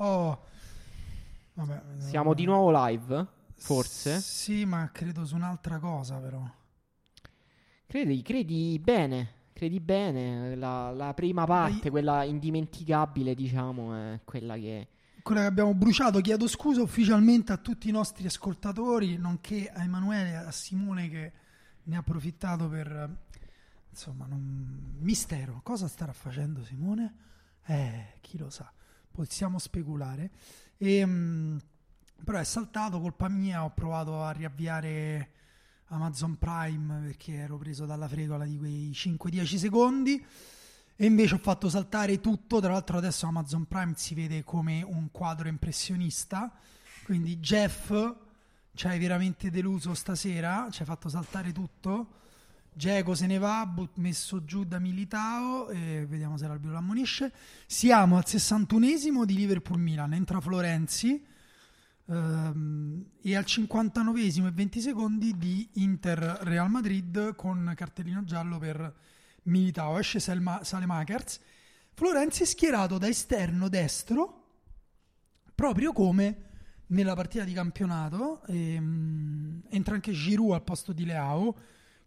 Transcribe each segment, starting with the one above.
Oh, vabbè, Siamo di nuovo live, forse? Sì, ma credo su un'altra cosa, però. Credi, credi bene, credi bene. La, la prima parte, Dai. quella indimenticabile, diciamo, è quella che... Quella che abbiamo bruciato, chiedo scusa ufficialmente a tutti i nostri ascoltatori, nonché a Emanuele e a Simone che ne ha approfittato per... Insomma, non... mistero. Cosa starà facendo Simone? Eh, chi lo sa. Possiamo speculare. E, mm, però è saltato, colpa mia, ho provato a riavviare Amazon Prime perché ero preso dalla fregola di quei 5-10 secondi e invece ho fatto saltare tutto. Tra l'altro adesso Amazon Prime si vede come un quadro impressionista, quindi Jeff ci hai veramente deluso stasera, ci hai fatto saltare tutto. Geco se ne va, but- messo giù da Militao e vediamo se l'arbitro lo ammonisce. Siamo al 61esimo di Liverpool-Milan, entra Florenzi ehm, e al 59esimo e 20 secondi di Inter-Real Madrid con cartellino giallo per Militao. Esce Selma- Salemakers. Florenzi è schierato da esterno destro proprio come nella partita di campionato. ehm, entra anche Giroud al posto di Leao.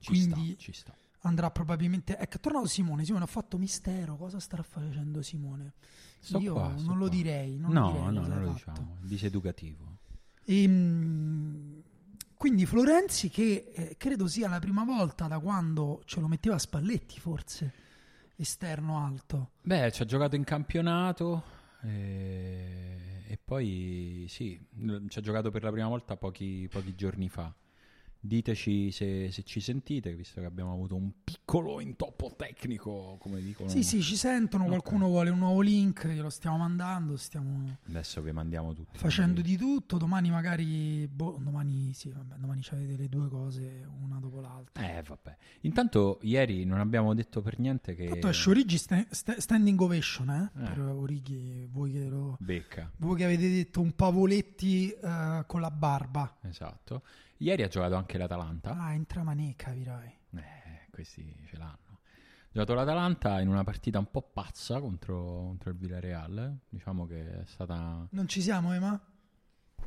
Ci Quindi sta, ci sta. andrà probabilmente. Ecco, è tornato Simone. Simone ha fatto mistero. Cosa starà facendo Simone? Sto Io qua, non lo qua. direi. Non no, direi no, non lo fatto. diciamo. Diseducativo. Ehm, quindi Florenzi, che eh, credo sia la prima volta da quando ce lo metteva a Spalletti, forse esterno alto. Beh, ci ha giocato in campionato eh, e poi sì, ci ha giocato per la prima volta pochi, pochi giorni fa. Diteci se, se ci sentite, visto che abbiamo avuto un piccolo intoppo tecnico, come dicono. Sì, sì, ci sentono. Ok. Qualcuno vuole un nuovo link, glielo stiamo mandando. Stiamo Adesso vi mandiamo tutti. facendo di tutto. Domani, magari, boh, domani sì, vabbè, domani ci avete le due cose una dopo l'altra. Eh, vabbè. Intanto ieri non abbiamo detto per niente che... Fatto esce Origi sta- sta- standing ovation eh, Eh. per Origi. Voi che, lo- Becca, voi che avete detto un Pavoletti eh, con la barba. esatto. Ieri ha giocato anche l'Atalanta. Ah, entra Maneca, capirai. Eh, questi ce l'hanno. Ha giocato l'Atalanta in una partita un po' pazza contro, contro il Villarreal. Diciamo che è stata... Non ci siamo, Ema?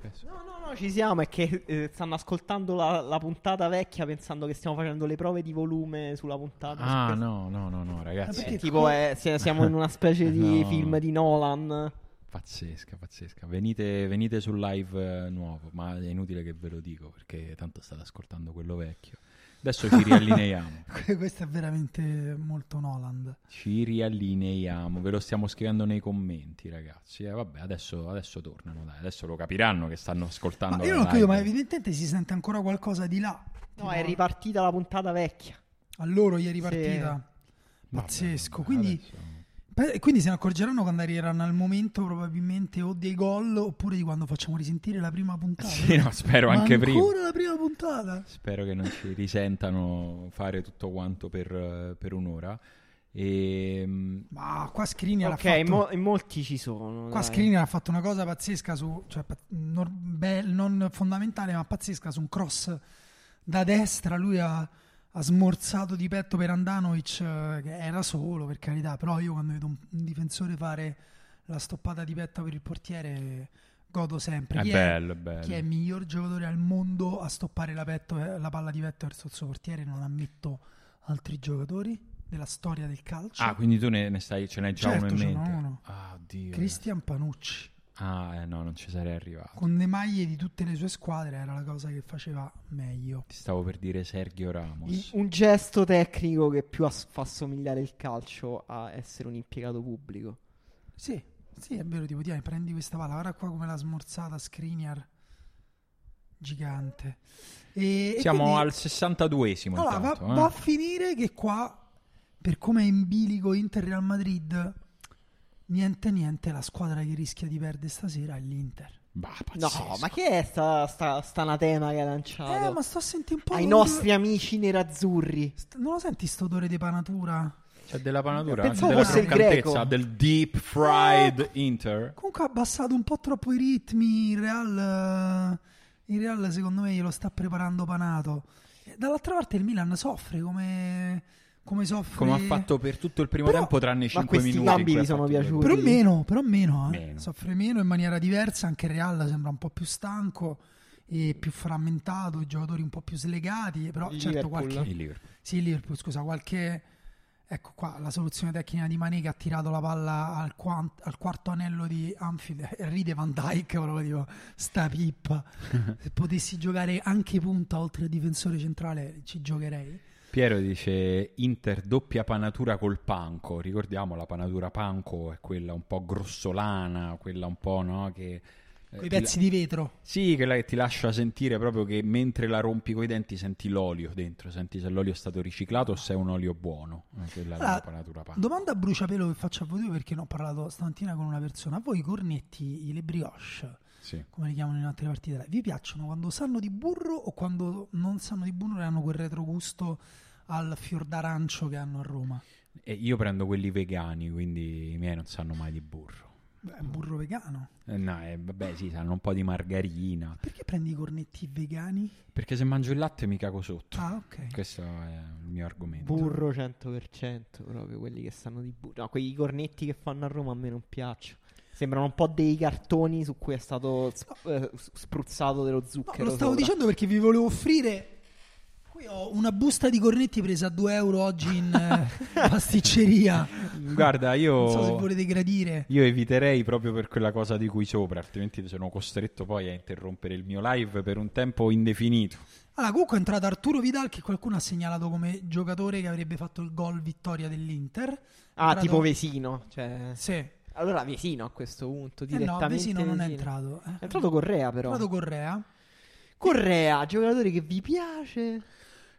No, no, no, ci siamo. È che eh, stanno ascoltando la, la puntata vecchia pensando che stiamo facendo le prove di volume sulla puntata. Ah, no, no, no, no, ragazzi. perché- Tipo, è- si- siamo in una specie di No. film di Nolan. Pazzesca, pazzesca. Venite, venite sul live eh, nuovo, ma è inutile che ve lo dico perché tanto state ascoltando quello vecchio. Adesso ci riallineiamo. Questo è veramente molto Noland. Ci riallineiamo, ve lo stiamo scrivendo nei commenti, ragazzi. Eh, vabbè, adesso, adesso tornano, dai. Adesso lo capiranno che stanno ascoltando. Ma io non credo, live. ma evidentemente si sente ancora qualcosa di là. No, Tipo, è ripartita la puntata vecchia. A loro ieri Sì. partita. Vabbè, Pazzesco. vabbè, Quindi, adesso- pe- quindi se ne accorgeranno quando arriveranno al momento probabilmente o dei gol oppure di quando facciamo risentire la prima puntata. Sì, no, spero Ma anche prima. Ancora la prima puntata. Spero che non ci risentano fare tutto quanto per, per un'ora. E, mm, Ma qua Skriniar Ok, ha fatto... in, mo- molti ci sono. Qua dai. Ha fatto una cosa pazzesca su, cioè, nor- bel- non fondamentale, ma pazzesca su un cross da destra. Lui ha, ha smorzato di petto per Andanovic, eh, che era solo per carità. Però io quando vedo un, un difensore fare la stoppata di petto per il portiere, godo sempre. è Chi bello, è bello. chi è il miglior giocatore al mondo a stoppare la, petto- eh, la palla di petto verso il suo portiere? Non ammetto altri giocatori della storia del calcio. Ah, quindi tu ne, ne stai, ce n'hai già Certo, uno in mente? uno. Ah. Cristian Panucci. Ah, eh, no, non ci sarei arrivato. con le maglie di tutte le sue squadre era la cosa che faceva meglio. Ti stavo per dire Sergio Ramos. Un gesto tecnico che più as- fa somigliare il calcio a essere un impiegato pubblico. Sì, sì, è vero, tipo, dai, prendi questa palla, guarda qua come l'ha smorzata Skriniar. Gigante. E, e Siamo quindi- al 62esimo allora, va, intanto, eh. va a finire che qua, per come è in bilico Inter-Real Madrid, niente niente, la squadra che rischia di perdere stasera è l'Inter. Bah, No, ma che è sta, sta, sta anatema che ha lanciato? Eh, ma sto a sentire un po' Ai nostri amici nerazzurri. St- Non lo senti sto odore di panatura? C'è della panatura, Pensavo della fosse il croccantezza, greco. del deep fried Inter. Comunque ha abbassato un po' troppo i ritmi. Il Real, eh, il Real secondo me glielo sta preparando panato. Dall'altra parte il Milan soffre come, come soffre Come ha fatto per tutto il primo Però- tempo, tranne 5 questi minuti. vi ha sono piaciuti? però meno, però meno, eh. Meno. soffre meno in maniera diversa, anche il Real sembra un po' più stanco e più frammentato, i giocatori un po' più slegati, però Il certo Liverpool. qualche Il Liverpool. Sì, il Liverpool, scusa, qualche ecco qua la soluzione tecnica di Mané che ha tirato la palla al, quan- al quarto anello di Anfield ride Van Dyke proprio dico sta pippa se potessi giocare anche punta oltre il difensore centrale ci giocherei Piero dice Inter doppia panatura col panco. Ricordiamo la panatura panco è quella un po' grossolana, quella un po' no, che eh, quei ti pezzi di vetro Sì, quella che ti lascia sentire proprio che mentre la rompi coi denti senti l'olio dentro, senti se l'olio è stato riciclato o se è un olio buono. Eh, Quella Allora, la panatura panco. domanda a bruciapelo che faccio a voi due perché ne ho parlato stamattina con una persona a voi i cornetti, le brioche Sì. come li chiamano in altre partite vi piacciono quando sanno di burro o quando non sanno di burro e hanno quel retrogusto al fior d'arancio che hanno a Roma E io prendo quelli vegani, quindi i miei non sanno mai di burro. Beh, è un burro vegano. Eh, no, eh, vabbè, sì, sanno un po' di margarina. Perché prendi i cornetti vegani? Perché se mangio il latte mi cago sotto. Ah, ok. Questo è il mio argomento. Burro 100%, proprio quelli che sanno di burro. No, quei cornetti che fanno a Roma a me non piacciono. Sembrano un po' dei cartoni su cui è stato sp- eh, s- spruzzato dello No, zucchero. lo stavo sopra. dicendo perché vi volevo offrire. Qui ho una busta di cornetti presa a 2 euro oggi in eh, pasticceria. Guarda, io... Non so se volete gradire. Io eviterei proprio per quella cosa di cui sopra, altrimenti sono costretto poi a interrompere il mio live per un tempo indefinito. Allora, comunque è entrato Arturo Vidal che qualcuno ha segnalato come giocatore che avrebbe fatto il gol vittoria dell'Inter. Ah, Entrato- tipo Vesino. Cioè... Sì. Allora Vesino a questo punto, Eh direttamente no, Vesino non è Vesino. entrato. eh. È entrato Correa È però. entrato Correa. Correa, giocatore che vi piace.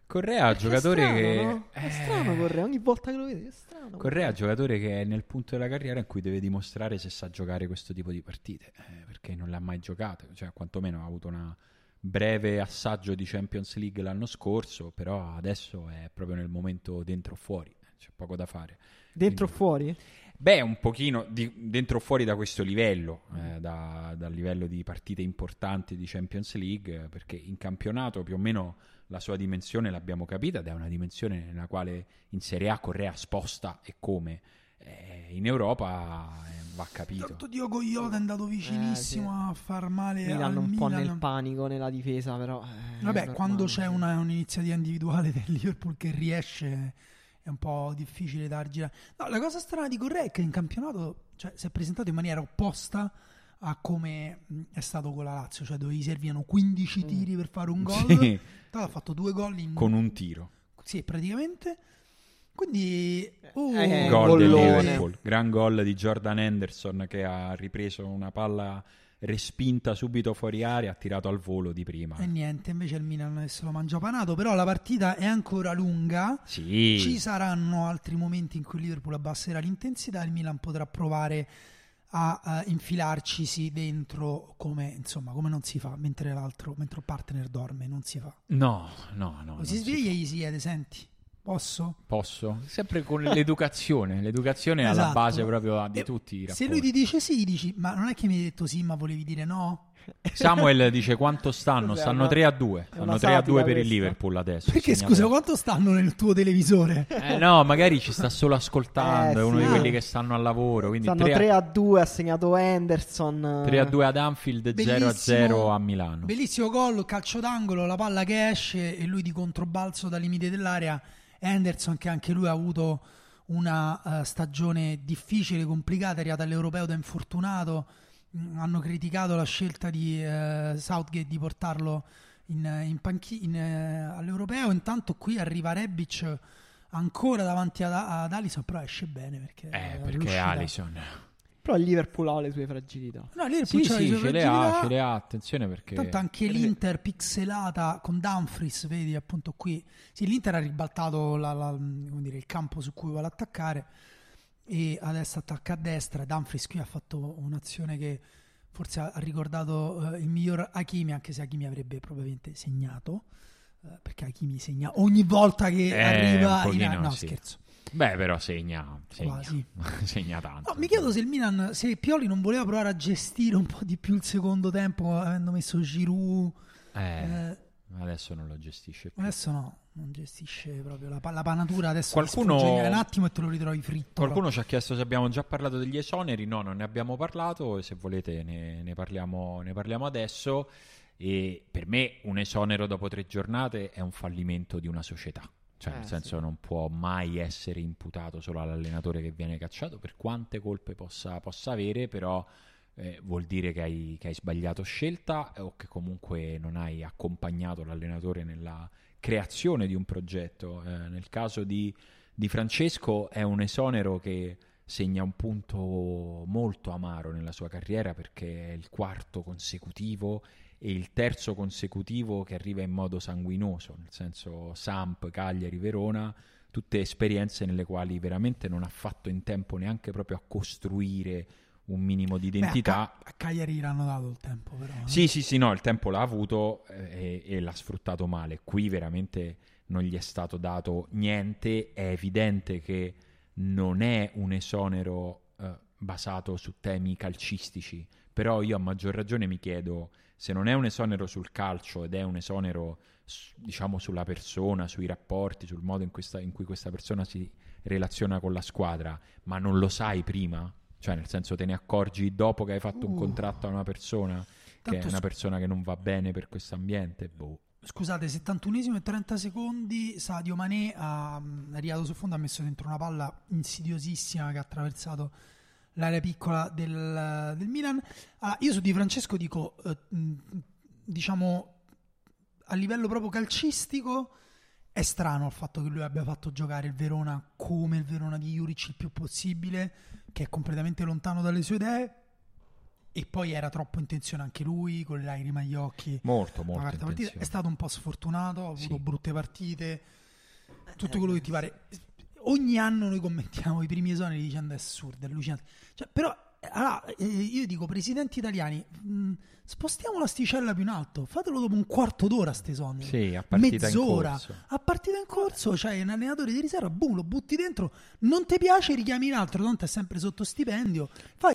Correa, Perché giocatore è strano, che... no? È Eh, strano Correa, ogni volta che lo vedi è strano. Correa, giocatore che è nel punto della carriera in cui deve dimostrare se sa giocare questo tipo di partite, eh, perché non l'ha mai giocato, cioè quantomeno ha avuto una breve assaggio di Champions League l'anno scorso, però adesso è proprio nel momento dentro o fuori, eh, c'è poco da fare. Dentro o fuori? Beh, un pochino di- dentro o fuori da questo livello, eh, da- dal livello di partite importanti di Champions League, eh, perché in campionato più o meno la sua dimensione l'abbiamo capita ed è una dimensione nella quale in Serie A Correa sposta e come. Eh, in Europa eh, va capito. Tanto Diogo Iota è andato vicinissimo Eh, a far male Milan al un po' Milan. nel panico nella difesa, però. eh, Vabbè, quando c'è una- un'iniziativa individuale del Liverpool che riesce è un po' difficile da girare. No, la cosa strana di Correa è che in campionato cioè, si è presentato in maniera opposta a come è stato con la Lazio, cioè dove gli servivano 15 Mm. tiri per fare un gol. Sì, ha fatto due gol in... con un tiro. Sì, praticamente. Quindi... oh, Eh, gol del gollone. Liverpool. Gran gol di Jordan Henderson che ha ripreso una palla respinta subito fuori area, ha tirato al volo di prima. E niente, invece il Milan adesso lo mangia panato, però la partita è ancora lunga. Sì. Ci saranno altri momenti in cui il Liverpool abbasserà l'intensità il Milan potrà provare a eh, infilarcisi dentro come, insomma, come non si fa mentre l'altro, mentre il partner dorme, non si fa. No, no, no. Si sveglia e gli si chiede, senti, posso? Posso? Sempre con l'educazione. L'educazione è alla Esatto. base proprio di E tutti i Se rapporti. lui ti dice sì, dici, ma non è che mi hai detto sì, ma volevi dire no? Samuel dice quanto stanno? Cos'è, Stanno una- 3 a 2. è Stanno una 3 a 2 satira per il questa? Liverpool adesso. Perché Segna scusa, quanto stanno nel tuo televisore? Eh, no, magari ci sta solo ascoltando. Eh, è uno sì. di quelli che stanno al lavoro. Quindi Stanno 3 3 a, a 2, ha segnato Henderson. 3 a 2 ad Anfield, 0 a 0 a Milano. Bellissimo gol, calcio d'angolo, la palla che esce e lui di controbalzo dal limite dell'area. Henderson che anche lui ha avuto una eh, stagione difficile, complicata, è arrivato all'europeo da infortunato. Mm, hanno criticato la scelta di eh, Southgate di portarlo in, in panchi- in, eh, all'europeo. Intanto qui arriva Rebic ancora davanti ad, ad Alisson, però esce bene perché, Eh, eh, perché Allison. Però il Liverpool ha le sue fragilità. No, Liverpool Sì, le sì, sue ce le ha, ce le ha. Attenzione perché. Tanto anche l'Inter pixelata con Dumfries, vedi appunto qui. Sì, l'Inter ha ribaltato la- la- come dire, il campo su cui vuole attaccare e adesso attacca a destra. Dumfries qui ha fatto un'azione che forse ha ricordato eh, il miglior Hakimi, anche se Hakimi avrebbe probabilmente segnato. eh, perché Hakimi segna ogni volta che Eh, arriva un in pochino no sì. scherzo Beh, però segna. Segna, Quasi. segna tanto. No, mi chiedo se il Milan se Pioli non voleva provare a gestire un po' di più il secondo tempo avendo messo Giroud Eh, eh, adesso non lo gestisce più. Adesso no, non gestisce proprio la, la panatura adesso Qualcuno- un attimo e te lo ritrovi fritto. Qualcuno ci ha chiesto se abbiamo già parlato degli esoneri, no, non ne abbiamo parlato, e se volete ne, ne parliamo, ne parliamo adesso. E per me un esonero dopo tre giornate è un fallimento di una società, cioè Eh, nel senso sì. non può mai essere imputato solo all'allenatore che viene cacciato, per quante colpe possa, possa avere, però eh, vuol dire che hai, che hai sbagliato scelta o che comunque non hai accompagnato l'allenatore nella creazione di un progetto. Eh, nel caso di, di Francesco è un esonero che segna un punto molto amaro nella sua carriera perché è il quarto consecutivo e il terzo consecutivo che arriva in modo sanguinoso, nel senso Samp, Cagliari, Verona, tutte esperienze nelle quali veramente non ha fatto in tempo neanche proprio a costruire un minimo di Beh, identità. a, Ca- a Cagliari l'hanno dato il tempo, però. eh. Sì, sì, sì, no, il tempo l'ha avuto eh, e, e l'ha sfruttato male. Qui veramente non gli è stato dato niente. È evidente che non è un esonero eh, basato su temi calcistici, però io a maggior ragione mi chiedo se non è un esonero sul calcio ed è un esonero, diciamo, sulla persona, sui rapporti, sul modo in, questa- in cui questa persona si relaziona con la squadra, ma non lo sai prima? Cioè, nel senso, te ne accorgi dopo che hai fatto un Uh. contratto a una persona che è una persona che non va bene per questo ambiente? Boh. Scusate, 71esimo e 30 secondi. Sadio Mané ha mm, arrivato sul fondo, ha messo dentro una palla insidiosissima che ha attraversato l'area piccola del, del Milan. Allora, io su Di Francesco dico, eh, mh, diciamo, a livello proprio calcistico, è strano il fatto che lui abbia fatto giocare il Verona come il Verona di Juric il più possibile, che è completamente lontano dalle sue idee. E poi era troppo in tensione anche lui, con le lacrime agli occhi. Molto, molto. intenzione. È stato un po' sfortunato, ha avuto Sì. brutte partite, tutto quello che ti pare. Ogni anno noi commentiamo i primi esoneri dicendo è assurdo, è allucinante. Cioè, però, eh, allora, eh, io dico, presidenti italiani, mh, spostiamo l'asticella più in alto, fatelo dopo un quarto d'ora ste esoneri. Sì, a partita in Mezz'ora. corso. A partita in corso c'hai un allenatore di riserva, boom, lo butti dentro, non ti piace, richiami un altro, tanto è sempre sotto stipendio, fai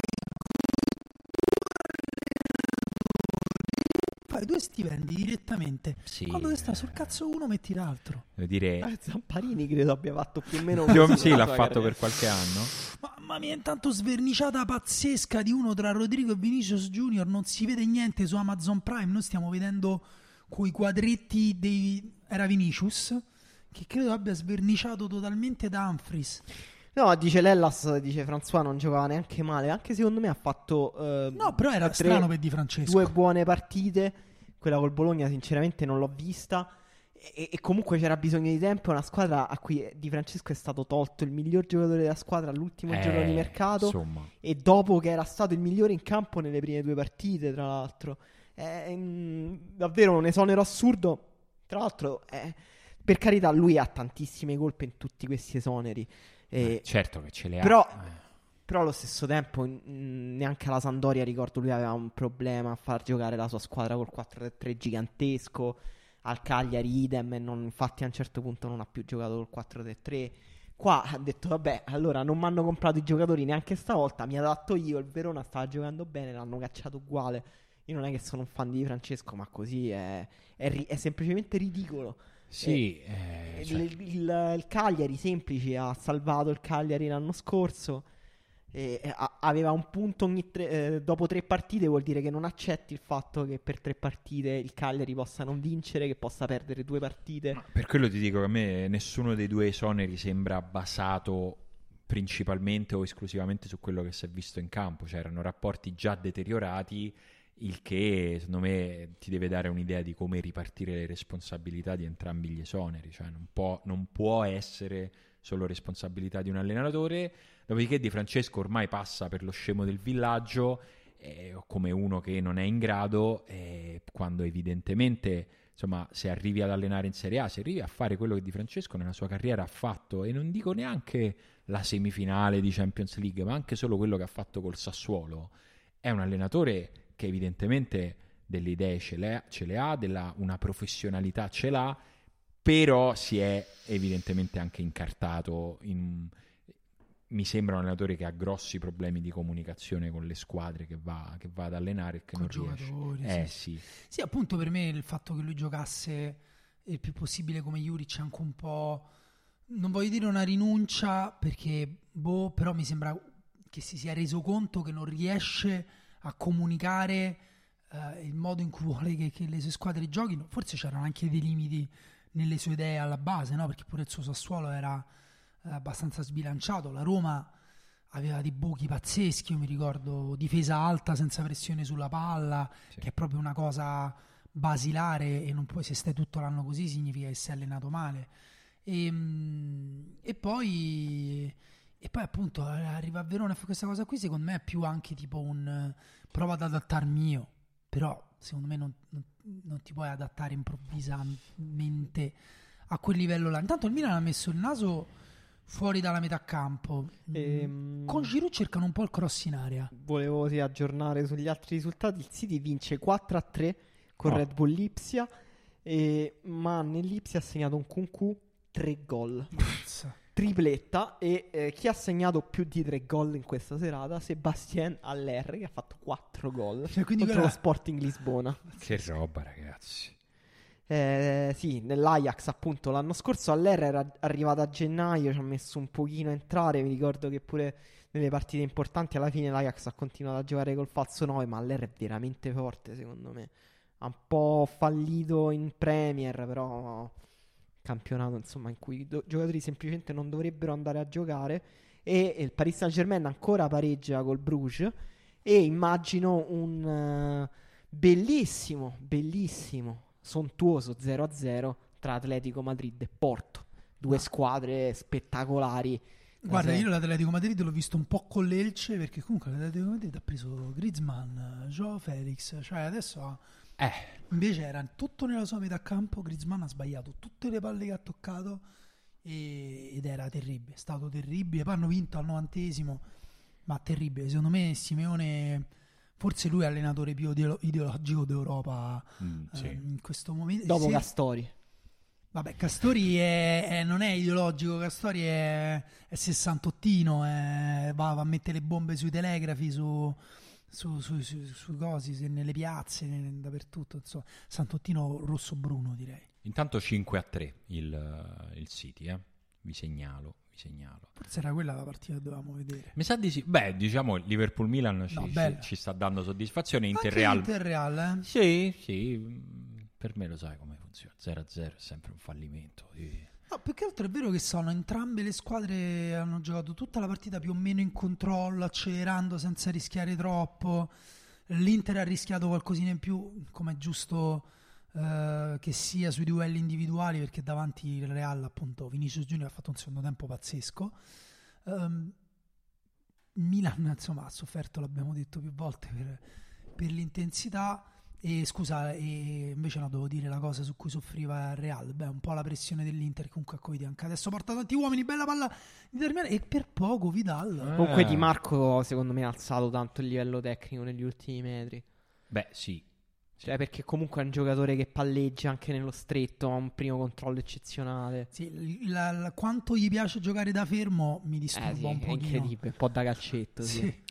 fai due stipendi direttamente. Sì, Quando ti sta sul cazzo uno, metti l'altro. Devo dire, Eh, Zamparini credo abbia fatto più o meno più sì, l'ha sua fatto carriera. per qualche anno. Mamma mia, intanto sverniciata pazzesca di uno tra Rodrigo e Vinicius Junior. Non si vede niente su Amazon Prime. Noi stiamo vedendo quei quadretti dei. Era Vinicius. Che credo abbia sverniciato totalmente da Humphries. No, dice Lellas, dice François non giocava neanche male, anche secondo me ha fatto eh, No, però era tre- strano per Di Francesco. due buone partite, quella col Bologna sinceramente non l'ho vista e, e comunque c'era bisogno di tempo, è una squadra a cui Di Francesco è stato tolto il miglior giocatore della squadra all'ultimo giorno di Eh, mercato Insomma, e dopo che era stato il migliore in campo nelle prime due partite, tra l'altro. È mm, davvero un esonero assurdo. Tra l'altro, eh, per carità, lui ha tantissime colpe in tutti questi esoneri. Eh, certo che ce le ha. però- Eh. Però allo stesso tempo, neanche alla Sandoria ricordo lui aveva un problema a far giocare la sua squadra col 4-3 gigantesco. Al Cagliari idem, e non- infatti a un certo punto non ha più giocato col 4-3-3. Qua ha detto, vabbè, allora non mi hanno comprato i giocatori neanche stavolta, mi adatto io, il Verona stava giocando bene, l'hanno cacciato uguale. Io non è che sono un fan di Francesco, ma così è, è ri- è semplicemente ridicolo. Sì, eh, Il, cioè, il- il Cagliari semplice ha salvato il Cagliari l'anno scorso. E- a- aveva un punto ogni tre, eh, dopo tre partite, vuol dire che non accetti il fatto che per tre partite il Cagliari possa non vincere, che possa perdere due partite. per quello ti dico che a me nessuno dei due esoneri sembra basato principalmente o esclusivamente su quello che si è visto in campo. Cioè, erano rapporti già deteriorati, il che secondo me ti deve dare un'idea di come ripartire le responsabilità di entrambi gli esoneri. Cioè, non può, non può essere solo responsabilità di un allenatore. Dopodiché Di Francesco ormai passa per lo scemo del villaggio eh, come uno che non è in grado eh, quando evidentemente insomma se arrivi ad allenare in Serie A se arrivi a fare quello che Di Francesco nella sua carriera ha fatto e non dico neanche la semifinale di Champions League ma anche solo quello che ha fatto col Sassuolo è un allenatore che evidentemente delle idee ce le, ce le ha della, una professionalità ce l'ha però si è evidentemente anche incartato in mi sembra un allenatore che ha grossi problemi di comunicazione con le squadre che va, che va ad allenare e che Con non riesce. Eh sì. sì, Sì, appunto per me il fatto che lui giocasse il più possibile come Juric anche un po' non voglio dire una rinuncia perché boh, però mi sembra che si sia reso conto che non riesce a comunicare eh, il modo in cui vuole che, che, le sue squadre giochino. Forse c'erano anche dei limiti nelle sue idee alla base, no? perché pure il suo Sassuolo era abbastanza sbilanciato. La Roma aveva dei buchi pazzeschi, io mi ricordo difesa alta senza pressione sulla palla, sì. che è proprio una cosa basilare e non puoi se stai tutto l'anno così significa che sei allenato male. E, ehm, e poi e poi appunto arriva a Verona e fa questa cosa qui, secondo me è più anche tipo un prova ad adattarmi io, però secondo me non, non, non, ti puoi adattare improvvisamente a quel livello là. Intanto il Milan ha messo il naso fuori dalla metà campo. Ehm... Con Giroud cercano un po' il cross in area. Volevo sì, aggiornare sugli altri risultati. Il City vince 4-3 con oh. Red Bull Lipsia, e... ma nell'Ipsia ha segnato un Kunku 3 gol. Tripletta e eh, chi ha segnato più di tre gol in questa serata? Sebastien Aller che ha fatto quattro gol cioè, contro quella... lo Sporting Lisbona. Che roba ragazzi. Eh, sì, nell'Ajax appunto l'anno scorso Aller era arrivato a gennaio, ci ha messo un pochino a entrare, mi ricordo che pure nelle partite importanti alla fine l'Ajax ha continuato a giocare col falso 9, ma Aller è veramente forte secondo me. Ha un po' fallito in Premier, però campionato insomma, in cui i do- giocatori semplicemente non dovrebbero andare a giocare e, e il Paris Saint Germain ancora pareggia col Bruges e immagino un uh, bellissimo, bellissimo, sontuoso 0-0 tra Atletico Madrid e Porto, due ah. squadre spettacolari. Guarda, io l'Atletico Madrid l'ho visto un po' con l'Elce perché comunque l'Atletico Madrid ha preso Griezmann, Joao Felix, cioè adesso ha eh. Invece era tutto nella sua metà campo. Griezmann ha sbagliato tutte le palle che ha toccato e, ed era terribile. È stato terribile. Poi hanno vinto al novantesimo, ma terribile. Secondo me Simeone, forse lui è l'allenatore più ideologico d'Europa mm, sì. eh, in questo momento. Dopo Se... Castori. Vabbè, Castori è, è, non è ideologico, Castori è, è sessantottino, va, va, a mettere le bombe sui telegrafi, su, su, su, su, su cosi, nelle piazze, dappertutto. Insomma. Santottino rosso-bruno, direi. Intanto 5 a 3 il, il City, eh? vi segnalo. Segnalo. Forse era quella la partita che dovevamo vedere. Mi sa di sì. Beh, diciamo Liverpool-Milan no, ci, ci, ci, sta dando soddisfazione. Inter-Real. Inter-Real, eh? Sì, sì. Per me lo sai come funziona. 0-0 è sempre un fallimento. Sì. No, più che altro è vero che sono entrambe le squadre hanno giocato tutta la partita più o meno in controllo, accelerando senza rischiare troppo. L'Inter ha rischiato qualcosina in più, come è giusto eh, che sia sui duelli individuali, perché davanti il Real, appunto, Vinicius Junior ha fatto un secondo tempo pazzesco. Um, Milan, insomma, ha sofferto, l'abbiamo detto più volte, per, per l'intensità. E scusa, e invece no, devo dire la cosa su cui soffriva il Real. Beh, un po' la pressione dell'Inter. Comunque, a Covid anche adesso porta tanti uomini. Bella palla di terminare. E per poco Vidal. Eh. Comunque, Di Marco, secondo me, ha alzato tanto il livello tecnico negli ultimi metri. Beh, sì. Cioè, perché comunque è un giocatore che palleggia anche nello stretto, ha un primo controllo eccezionale. Sì, la, la, quanto gli piace giocare da fermo mi disturba eh sì, un po'. È incredibile, un po' da calcetto. sì. sì.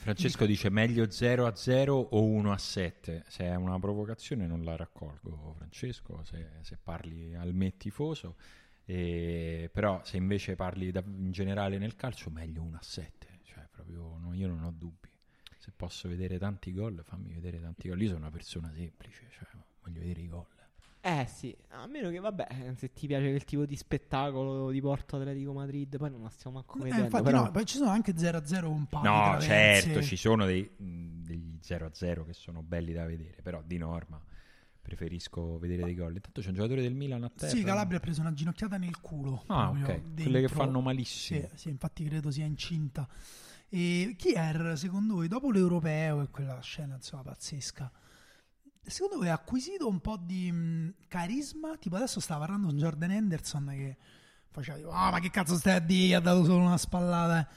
Francesco dice meglio 0 a 0 o 1 a 7. Se è una provocazione non la raccolgo, Francesco, se, se parli al me tifoso. E, però se invece parli da, in generale nel calcio, meglio 1 a 7. Cioè, proprio no, io non ho dubbi. Se posso vedere tanti gol, fammi vedere tanti gol. Io sono una persona semplice, cioè, voglio vedere i gol. Eh sì, a meno che vabbè, se ti piace quel tipo di spettacolo di Porto Atletico Madrid, poi non la stiamo manco vedendo. Eh, infatti però... no, poi ci sono anche 0-0 un paio No, certo, ci sono dei, degli 0-0 che sono belli da vedere, però di norma preferisco vedere dei gol. Intanto c'è un giocatore del Milan a terra. Sì, Calabria ha preso una ginocchiata nel culo. Ah, ok. Dentro. Quelle che fanno malissimo. Sì, sì, infatti credo sia incinta. E chi era secondo voi dopo l'europeo e quella scena insomma pazzesca? secondo voi ha acquisito un po' di mh, mm, carisma? Tipo adesso stava parlando con Jordan Henderson che faceva tipo, ah oh, ma che cazzo stai a dire, ha dato solo una spallata.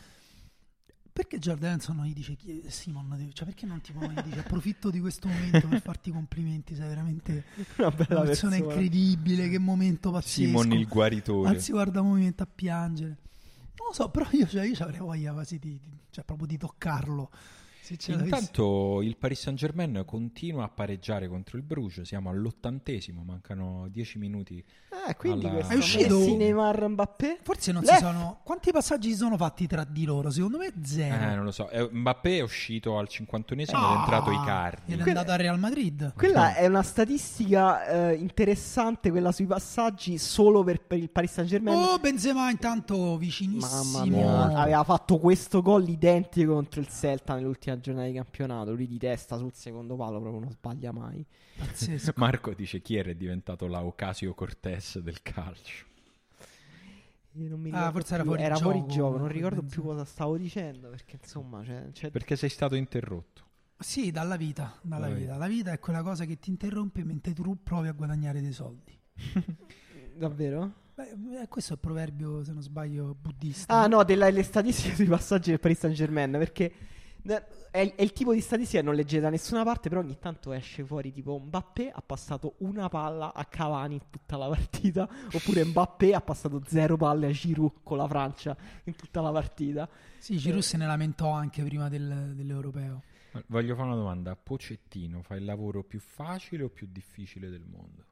Perché Jordan Henderson non gli dice chi Simon? Cioè perché non, gli dice approfitto di questo momento per farti complimenti, sei veramente una, una persona, persona, incredibile, che momento pazzesco. Simon il guaritore. Anzi guarda un momento a piangere. Non lo so, però io, cioè, io avrei voglia quasi di, di, cioè, proprio di toccarlo Intanto il Paris Saint Germain continua a pareggiare contro il Bruges, siamo all'ottantesimo, mancano 10 minuti. Eh, quindi Alla- È uscito- Neymar, Mbappé? Forse non Left. si sono. Quanti passaggi si sono fatti tra di loro? Secondo me zero. Eh, non lo so, Eh, Mbappé è uscito al 51esimo ed è Ah, entrato Ed è Icardi. Quella- andato al Real Madrid. Quella è una statistica eh, interessante, quella sui passaggi, solo per, per il Paris Saint Germain. Oh, Benzema intanto vicinissimo. Mamma mia, aveva fatto questo gol identico contro il Celta nell'ultima giornata di campionato. Lui di testa sul secondo palo, proprio non sbaglia mai. Pazzesco. Marco dice chi era diventato la Ocasio Cortez del calcio. Io non mi Ah, forse era più- fuori era gioco, fuori gioco, non ricordo Benzema. più cosa stavo dicendo. Perché insomma, c'è, c'è- Perché sei stato interrotto. Sì, dalla vita, dalla Dalla vita. La vita è quella cosa che ti interrompe mentre tu provi a guadagnare dei soldi. davvero? Beh, eh, questo è il proverbio, se non sbaglio, buddista. Ah, no, delle le statistiche sui passaggi del Paris Saint Germain. Perché è, è il tipo di statistica che non leggete da nessuna parte. Però ogni tanto esce fuori tipo Mbappé ha passato una palla a Cavani in tutta la partita. Oppure Mbappé ha passato zero palle a Giroud con la Francia in tutta la partita. Sì, Giroud se ne lamentò anche prima del- dell'europeo. Voglio fare una domanda. Pocettino fa il lavoro più facile o più difficile del mondo?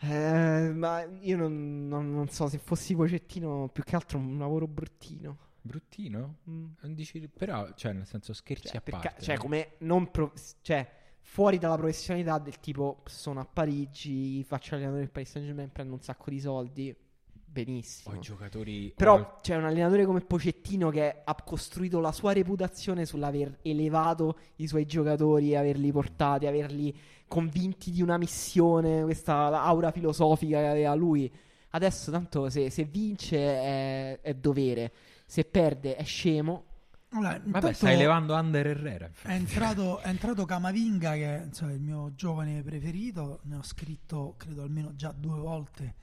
Eh, ma io non, non- non so se fossi Pocettino, più che altro un lavoro bruttino. Bruttino? Mm. Dici- però, cioè, nel senso, scherzi Cioè, a parte. cioè, no? come non pro- cioè, fuori dalla professionalità del tipo sono a Parigi, faccio allenatore del Paris Saint Germain, prendo un sacco di soldi, benissimo. I giocatori... Però o- c'è un allenatore come Pocettino che ha costruito la sua reputazione sull'aver elevato i suoi giocatori, averli portati, averli convinti di una missione, questa aura filosofica che aveva lui. Adesso tanto se, se vince è, è dovere, se perde è scemo. Allora, Vabbè, stai levando Under Herrera. È entrato, è entrato Camavinga, che è insomma, il mio giovane preferito. Ne ho scritto, credo, almeno già due volte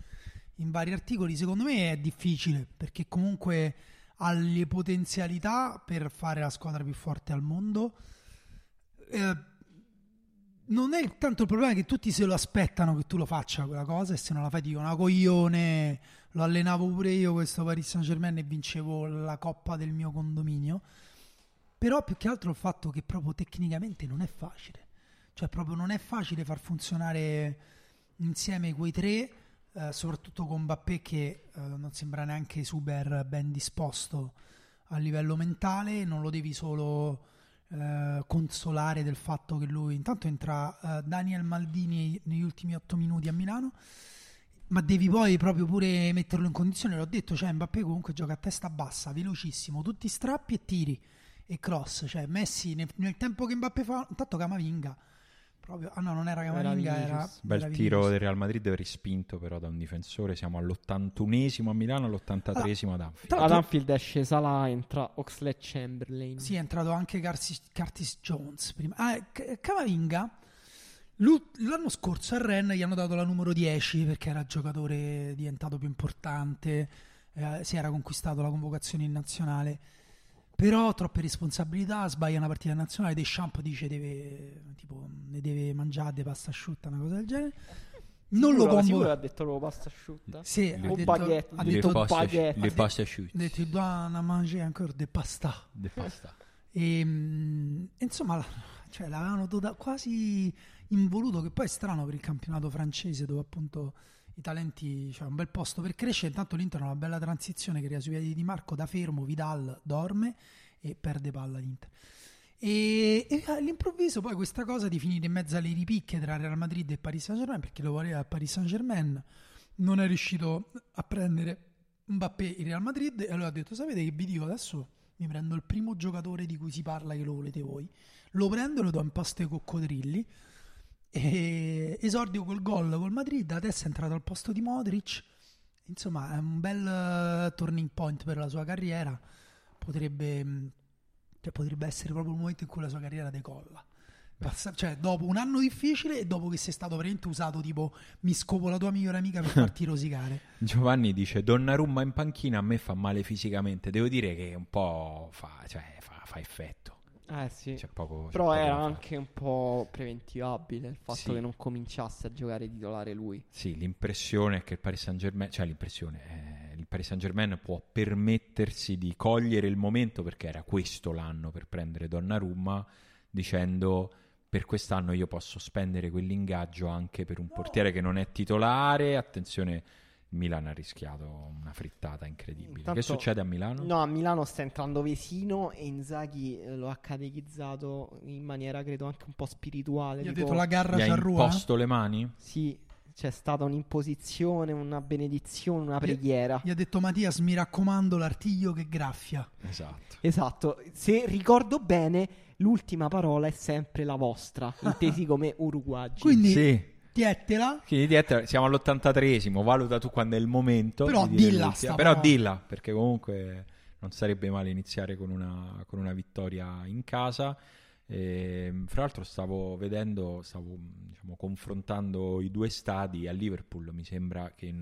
in vari articoli. Secondo me è difficile perché comunque ha le potenzialità per fare la squadra più forte al mondo. Eh, non è tanto il problema che tutti se lo aspettano che tu lo faccia quella cosa e se non la fai ti dicono una coglione lo allenavo pure io questo Paris Saint Germain e vincevo la coppa del mio condominio. Però più che altro il fatto che proprio tecnicamente non è facile. Cioè proprio non è facile far funzionare insieme quei tre eh, soprattutto con Mbappé che eh, non sembra neanche super ben disposto a livello mentale. Non lo devi solo eh, consolare del fatto che lui intanto entra eh, Daniel Maldini negli ultimi otto minuti a Milano ma devi poi proprio pure metterlo in condizione l'ho detto cioè Mbappé comunque gioca a testa bassa velocissimo tutti strappi e tiri e cross cioè Messi nel, nel tempo che Mbappé fa intanto Camavinga proprio ah no non era Camavinga era, Vinicius. Bel era tiro del Real Madrid respinto però da un difensore. Siamo all'81esimo a Milano, all'83esimo ad Anfield. Ad Anfield esce Salah, entra Oxlade Chamberlain. Sì, è entrato anche Curtis Jones prima. Ah, Camavinga l'anno scorso a Ren gli hanno dato la numero 10 perché era il giocatore diventato più importante, eh, si era conquistato la convocazione in nazionale. Però troppe responsabilità, sbaglia una partita nazionale, Deschamps dice deve tipo ne deve mangiare de pasta asciutta, una cosa del genere. Non lo Sicuro- sicuro convoca. ha detto proprio pasta asciutta. Sì, Le- ha O detto, baguette, ha le detto, ha baguette. le passe asciutte. detto tu dois manger ancora de pasta. De pasta. E, mm, insomma, cioè, l'avevano quasi involuto, che poi è strano per il campionato francese, dove appunto i talenti, cioè un bel posto per crescere. Intanto l'Inter ha una bella transizione che crea sui piedi di Marco da fermo, Vidal dorme e perde palla l'Inter. E, e all'improvviso poi questa cosa di finire in mezzo alle ripicche tra Real Madrid e Paris Saint Germain, perché lo voleva il Paris Saint Germain, non è riuscito a prendere Mbappé in Real Madrid e allora ha detto sapete che vi dico adesso mi prendo il primo giocatore di cui si parla che lo volete voi lo prendo e lo do in pasto ai coccodrilli e esordio col gol col Madrid adesso è entrato al posto di Modric insomma è un bel eh, turning point per la sua carriera potrebbe, mh, cioè, potrebbe essere proprio il momento in cui la sua carriera decolla Passa- cioè dopo un anno difficile e dopo che sei stato veramente usato tipo mi scopo la tua migliore amica per farti rosicare Giovanni dice Donnarumma in panchina a me fa male fisicamente. Devo dire che un po' fa, cioè, fa, fa effetto. Eh sì. C'è poco, c'è Però poco era anche un po' preventivabile il fatto Sì. che non cominciasse a giocare titolare lui. Sì, l'impressione è che il Paris Saint Germain, cioè l'impressione, eh, il Paris Saint Germain può permettersi di cogliere il momento perché era questo l'anno per prendere Donnarumma dicendo per quest'anno io posso spendere quell'ingaggio anche per un portiere che non è titolare attenzione Milan ha rischiato una frittata incredibile Intanto- che succede a Milano? No, a Milano sta entrando Vesino e Inzaghi eh, lo ha catechizzato in maniera credo anche un po' spirituale. Gli ha tipo- detto la garra gli ha imposto le mani? Sì, c'è stata un'imposizione, una benedizione, una preghiera. Gli ha detto Mattias, mi raccomando, l'artiglio che graffia. esatto Esatto, se ricordo bene, l'ultima parola è sempre la vostra, intesi come uruguagi. Quindi sì tietela. Quindi dietro- siamo all'83esimo, valuta tu quando è il momento. Però di dilla Però dilla, perché comunque non sarebbe male iniziare con una, con una vittoria in casa. E, fra l'altro stavo vedendo, stavo diciamo, confrontando i due stadi a Liverpool, mi sembra che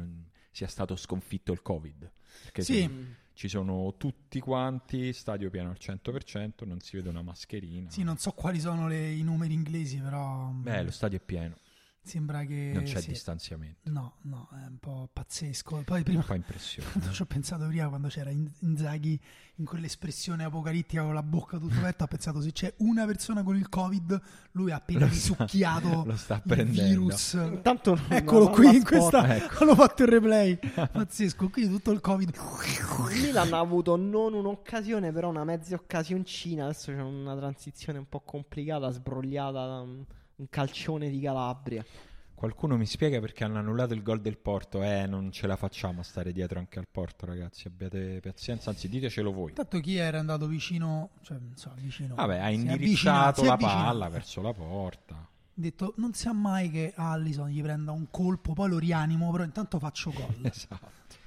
sia stato sconfitto il Covid. Perché Sì. ci sono tutti quanti, stadio pieno al 100%, non si vede una mascherina. Sì, non so quali sono le- i numeri inglesi, però mm, Beh, lo stadio è pieno, sembra che... non c'è sì. distanziamento. No, no, è un po' pazzesco. Poi prima Fa impressione. Ci ho pensato prima quando c'era In- Inzaghi in quell'espressione apocalittica con la bocca tutta aperta. Ho pensato se c'è una persona con il Covid, lui ha appena Lo sta- risucchiato lo sta il prendendo. virus. Intanto Eccolo una qui in questa. Ecco. Hanno fatto il replay. Pazzesco. Qui tutto il Covid. Il Milan ha avuto non un'occasione, però una mezza occasioncina. Adesso c'è una transizione un po' complicata, sbrogliata da un, calcione di Calabria. Qualcuno mi spiega perché hanno annullato il gol del Porto? Eh, non ce la facciamo a stare dietro anche al Porto, ragazzi. Abbiate pazienza, anzi, ditecelo voi. Intanto chi era andato vicino, cioè, non so, vicino. Vabbè, ha indirizzato la palla verso la porta. Ha detto non sia mai che Allison gli prenda un colpo, poi lo rianimo, però intanto faccio gol. Esatto.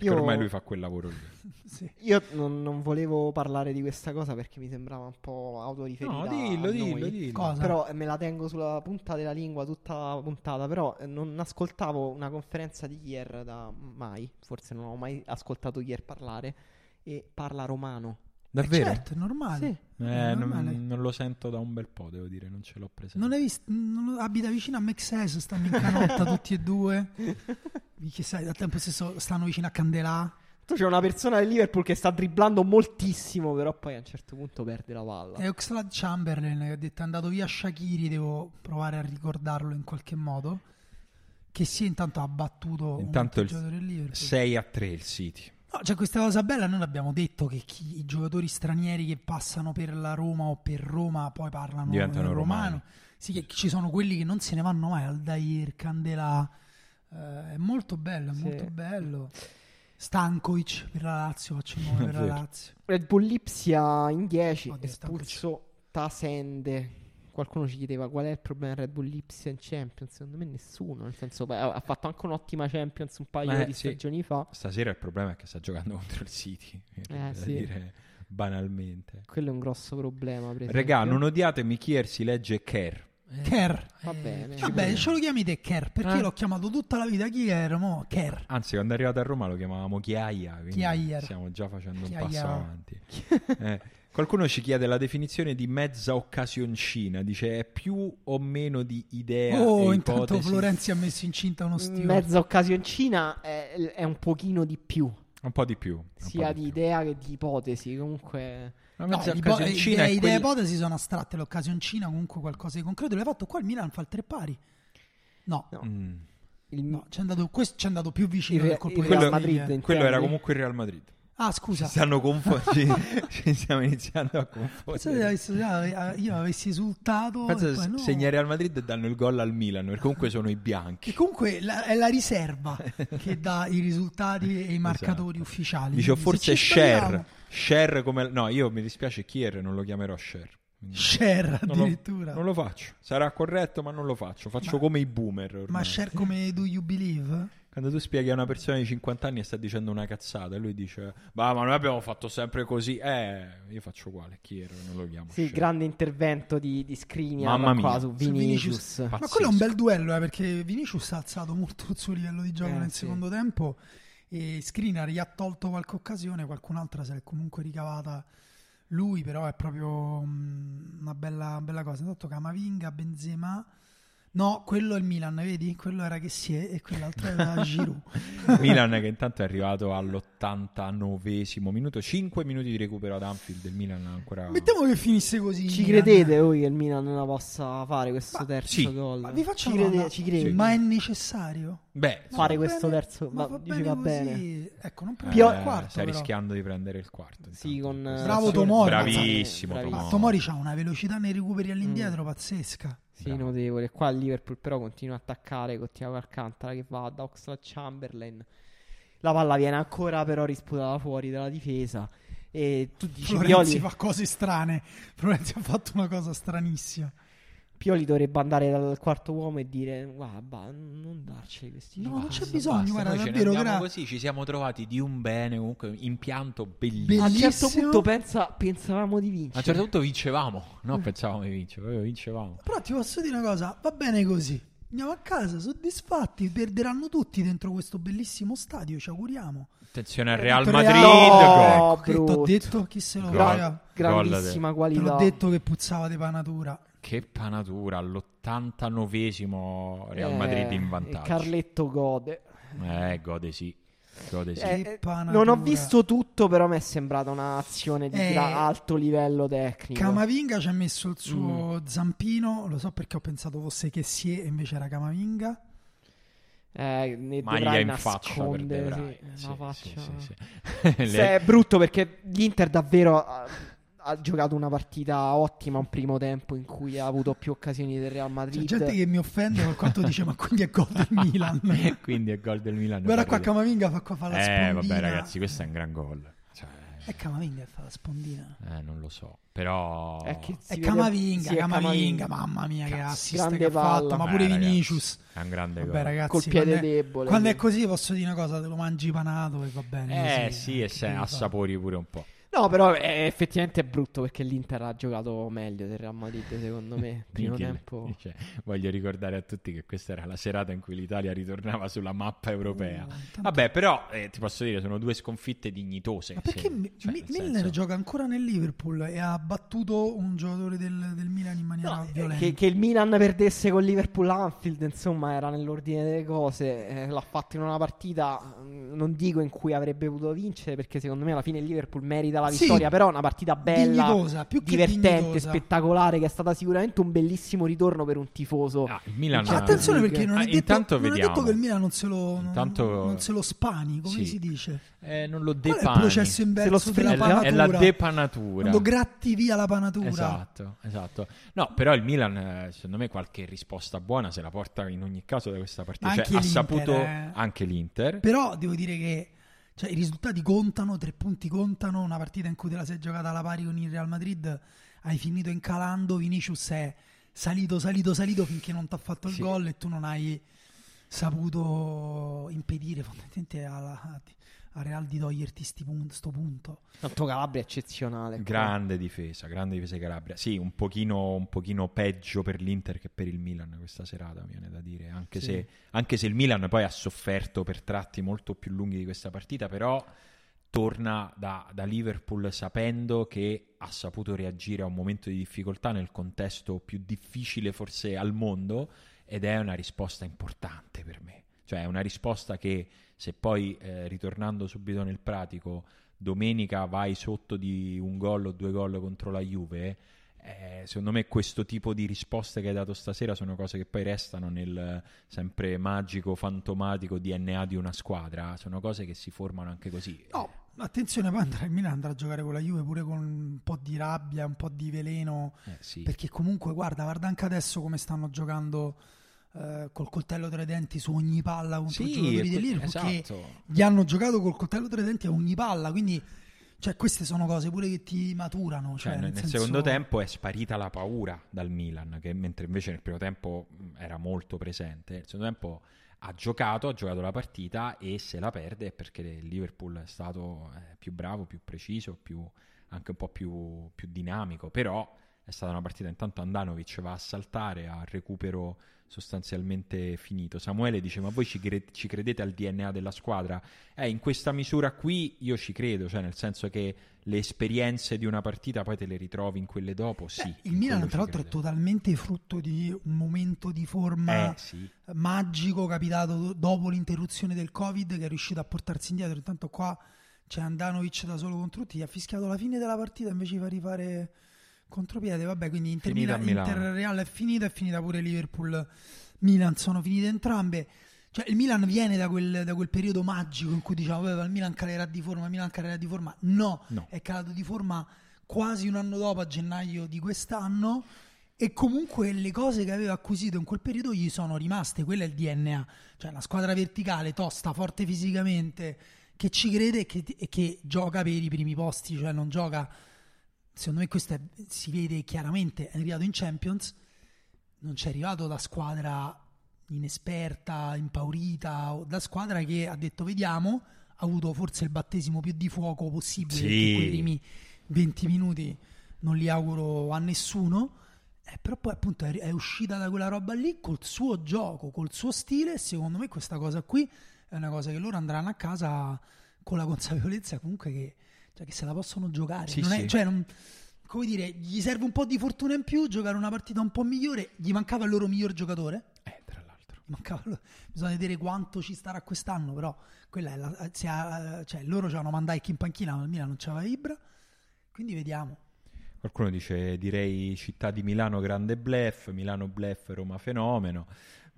Perché Io- ormai lui fa quel lavoro lì. Sì. Io non, non volevo parlare di questa cosa perché mi sembrava un po' autoriferita. No, dillo, dillo, dillo. Cosa? Però eh, me la tengo sulla punta della lingua tutta la puntata. Però eh, non ascoltavo una conferenza di Kier da mai. Forse non ho mai ascoltato Kier parlare. E parla romano. Davvero? Eh, certo, è normale. Sì. È Eh, normale. non, non lo sento da un bel po', devo dire, non ce l'ho presente. Non hai visto? non- abita vicino a Mexes, stanno in canotta tutti e due. Che sai, al tempo stesso stanno vicino a Candelà. Tu c'è una persona del Liverpool che sta dribblando moltissimo. Però poi a un certo punto perde la palla. E Oxlade Chamberlain che ha detto è andato via Shakiri, devo provare a ricordarlo in qualche modo. Che sì, intanto ha battuto Intanto un il giocatore del Liverpool. 6 a 3 il City. No, c'è questa cosa bella, noi l'abbiamo detto che chi- i giocatori stranieri che passano per la Roma o per Roma poi parlano Diventano romano. romani. Sì, che ci sono quelli che non se ne vanno mai, Aldair, Candelà. Eh, è molto bello, è Sì. molto bello. Stankovic per la Lazio, nome per la. Lazio. Red Bull Lipsia in 10. Oddio, stanco Espulso Tasende. Qualcuno ci chiedeva qual è il problema Red Bull Lipsia in Champions. Secondo me nessuno. Nel senso, beh, ha fatto anche un'ottima Champions un paio Eh, di sì. stagioni fa. Stasera il problema è che sta giocando contro il City. Eh, da sì. dire banalmente. Quello è un grosso problema. Per Regà, non odiatemi, Kier si legge Kerr. Kerr. Va bene. Vabbè, ce lo chiami te Kerr, perché Eh? l'ho chiamato tutta la vita chi era, mo? Kerr. Anzi, quando è arrivato a Roma lo chiamavamo Chiaia. quindi Chiaier. Stiamo già facendo un Chiaier. passo avanti. Eh, qualcuno ci chiede la definizione di mezza occasioncina. Dice è più o meno di idea Oh, e intanto ipotesi? Florenzi ha messo incinta uno stile. Mezza occasioncina è, è un pochino di più. Un po' di più. Sia po' di più. idea che di ipotesi. Comunque. La No, mezza ipo- occasioncina idee, è idee quella- ipotesi sono astratte, l'occasioncina comunque qualcosa di concreto. L'hai fatto qua il Milan fa il tre pari. No, No. Mm. Il, no, c'è andato, questo ci è andato più vicino il Re- del colpo il di Real Quello- Madrid. Quello era comunque il Real Madrid. Ah, Ci scusa. stanno confondendo. ci stiamo iniziando a confondere. avessi- io avessi esultato. E poi se no. segna Real Madrid e danno il gol al Milan, perché comunque sono i bianchi. Che comunque la- è la riserva che dà i risultati e i marcatori Esatto. ufficiali. Dicevo forse ci Share. Share come... No, io mi dispiace Kier, non lo chiamerò Share. Share non lo- addirittura. Non lo faccio. Sarà corretto, ma non lo faccio. Faccio come i boomer ormai. Ma share come Do You Believe? Quando tu spieghi a una persona di 50 anni e sta dicendo una cazzata e lui dice "Ma ma noi abbiamo fatto sempre così". Eh, io faccio uguale, Kier, non lo chiamo. Sì, Share. grande intervento di, di Skriniar Mamma qua mia. su Su Vinicius. Ma quello è un bel duello, eh, perché Vinicius ha alzato molto il suo livello di gioco Eh, nel sì. secondo tempo e Skriniar gli ha tolto qualche occasione, qualcun'altra se l'è comunque ricavata lui, però è proprio mm, una bella, bella cosa. Intanto Camavinga, Benzema, No, quello è il Milan, vedi? Quello era che si è e quell'altro era Giroud. Milan che intanto è arrivato all'89esimo minuto, 5 minuti di recupero ad Anfield, il Milan ancora... Mettiamo che finisse così. Ci Milan. credete voi che il Milan non la possa fare questo Ma terzo sì. gol? Ma vi faccio ci, crede- ci credi? Ma è necessario? Beh, Ma Fare questo bene- terzo- ma va- va dici bene va così. bene. Ecco, non eh, prendiamo Pio- il quarto. stai però. rischiando di prendere il quarto. Sì, intanto, con, in eh, questa Bravo. Tomori. Bravissimo, Bravissimo. Ma Tomori. Tomori ha una velocità nei recuperi all'indietro Mm. pazzesca. Sì, Bravo. notevole. Qua il Liverpool però continua a attaccare con Thiago Alcantara che va da Oxlade Chamberlain. La palla viene ancora però risputata fuori dalla difesa. E tu dici Florenzi Pioli, fa cose strane. Florenzi ha fatto una cosa stranissima. Pioli dovrebbe andare dal quarto uomo e dire guarda, non darci questi No, giochi." non c'è bisogno, basta, guarda, noi ce ne davvero, andiamo gra- così, ci siamo trovati di un bene, comunque impianto bellissimo. Bellissimo. A un certo punto pensa, pensavamo di vincere. A un certo punto vincevamo, no pensavamo di vincere, proprio vincevamo. Però ti posso dire una cosa, va bene così. Andiamo a casa soddisfatti, perderanno tutti dentro questo bellissimo stadio, ci auguriamo. Attenzione al Real Real- Madrid, No, che ti ho detto? Chi se lo frega? Grandissima Te qualità. l'ho detto che puzzava di panatura. Che panatura all'89esimo Real Eh, Madrid in vantaggio. Carletto gode. Eh, gode sì. Gode sì. Eh, eh, non ho visto tutto, però mi è sembrata un'azione di Eh, alto livello tecnico. Camavinga ci ha messo il suo Mm. zampino, lo so perché ho pensato fosse che si e invece era Camavinga. Eh, ne Maglia in faccia per De Vrij. sì, Sì, sì, sì, sì. È brutto perché l'Inter davvero ha, giocato una partita ottima un primo tempo in cui ha avuto più occasioni del Real C'è Madrid. gente che mi offende per quanto dice ma quindi è gol del Milan. Quindi è gol del Milan. Guarda qua Camavinga fa qua fa la Eh, spondina. vabbè, ragazzi, questo è un gran gol. Cioè, È Camavinga che fa la spondina. eh, non lo so. Però. È che È si vede- Camavinga, sì, è Camavinga, mamma mia che assist grande che ha fatto, palla. ma Eh, pure ragazzi, Vinicius. È un grande Vabbè gol. ragazzi, Col piede quando, è, debole. quando è sì. così posso dire una cosa, te lo mangi panato e va bene Eh così, sì, e se assapori pure un po'. No, però è, effettivamente è brutto perché l'Inter ha giocato meglio del Real Madrid, secondo me. Primo Michele tempo. dice, voglio ricordare a tutti che questa era la serata in cui l'Italia ritornava sulla mappa europea. Uh, tanto- Vabbè, però eh, ti posso dire, sono due sconfitte dignitose. Ma perché se- cioè, Mi- nel Milner senso- gioca ancora nel Liverpool e ha battuto un giocatore del, del Milan in maniera No, eh, violenta? che, che il Milan perdesse con Liverpool Anfield, insomma, era nell'ordine delle cose. Eh, l'ha fatto in una partita, mm, non dico in cui avrebbe potuto vincere, perché secondo me alla fine il Liverpool merita la Sì. vittoria. Però è una partita bella, che divertente, dignitosa. spettacolare, che è stata sicuramente un bellissimo ritorno per un tifoso. Ah, il Milan Cioè, Attenzione perché non è, Ah, detto, intanto non è detto che il Milan non se lo, non- Intanto- non se lo spani, come Sì. si dice? Eh, non lo Qual è il depani. processo inverso Se lo della è, la, panatura? è la depanatura. Quando gratti via la panatura. Esatto, esatto. No, però il Milan, eh, secondo me, qualche risposta buona se la porta in ogni caso da questa partita. Cioè, anche ha l'Inter, saputo eh. anche l'Inter. Però devo dire che cioè, i risultati contano, tre punti contano. Una partita in cui te la sei giocata alla pari con il Real Madrid, hai finito incalando. Vinicius è salito, salito, salito finché non ti ha fatto il Sì. gol e tu non hai saputo impedire fondamentalmente alla, a, Real di toglierti sti pun- sto punto. Tanto Calabria è eccezionale. qua. Grande difesa, grande difesa di Calabria. Sì, un pochino, un pochino peggio per l'Inter che per il Milan questa serata, mi viene da dire. Anche, Sì. se, anche se il Milan poi ha sofferto per tratti molto più lunghi di questa partita, però torna da, da Liverpool sapendo che ha saputo reagire a un momento di difficoltà nel contesto più difficile forse al mondo ed è una risposta importante per me. Cioè è una risposta che se poi, eh, ritornando subito nel pratico, domenica vai sotto di un gol o due gol contro la Juve, eh, secondo me questo tipo di risposte che hai dato stasera sono cose che poi restano nel sempre magico, fantomatico DNA di una squadra, sono cose che si formano anche così. No, attenzione, poi andrà il Milan andrà a giocare con la Juve pure con un po' di rabbia, un po' di veleno. Eh, sì. Perché comunque, guarda, guarda anche adesso come stanno giocando eh, col coltello tra i denti su ogni palla contro i Sì, giocatori del que- Liverpool che esatto. gli hanno giocato col coltello tra i denti a ogni palla. Quindi, cioè, queste sono cose pure che ti maturano. Cioè, Cioè, nel, senso- secondo tempo è sparita la paura dal Milan, che mentre invece nel primo tempo era molto presente. Nel secondo tempo ha giocato, ha giocato la partita e se la perde è perché il Liverpool è stato eh, più bravo, più preciso, più- anche un po' più, più dinamico. Però è stata una partita intanto Andanovic va a saltare a recupero sostanzialmente finito. Samuele dice: Ma voi ci, cre- ci, credete al DNA della squadra? Eh, in questa misura qui io ci credo, cioè nel senso che le esperienze di una partita poi te le ritrovi in quelle dopo. Sì, Beh, il Milan, tra l'altro, è totalmente frutto di un momento di forma eh, sì. magico capitato dopo l'interruzione del Covid, che è riuscito a portarsi indietro. Intanto qua c'è Andanovic da solo contro tutti, ha fischiato la fine della partita invece di far rifare contropiede. Vabbè, quindi Inter, Milan, Inter Real è finita, è finita pure Liverpool. Milan sono finite entrambe. Cioè, il Milan viene da quel, da quel periodo magico in cui diciamo, il Milan calerà di forma, il Milan calerà di forma. No, no, è calato di forma quasi un anno dopo, a gennaio di quest'anno. E comunque le cose che aveva acquisito in quel periodo gli sono rimaste. Quello è il DNA. Cioè, una squadra verticale, tosta, forte fisicamente, che ci crede e che, e che gioca per i primi posti. Cioè, non gioca secondo me questo è, si vede chiaramente, è arrivato in Champions, non c'è arrivato da squadra inesperta, impaurita, da squadra che ha detto vediamo, ha avuto forse il battesimo più di fuoco possibile, sì. quei primi 20 minuti non li auguro a nessuno, eh, però poi appunto è, è uscita da quella roba lì col suo gioco, col suo stile, secondo me questa cosa qui è una cosa che loro andranno a casa con la consapevolezza comunque che cioè che se la possono giocare. Sì, non sì. È, cioè non, come dire, gli serve un po' di fortuna in più, giocare una partita un po' migliore. Gli mancava il loro miglior giocatore. Eh, tra l'altro. Mancava, bisogna vedere quanto ci starà quest'anno, però quella è la, ha, cioè, loro c'hanno Mandai in panchina, ma il Milan non c'aveva Ibra. Quindi vediamo. Qualcuno dice direi città di Milano grande blef, Milano blef, Roma fenomeno.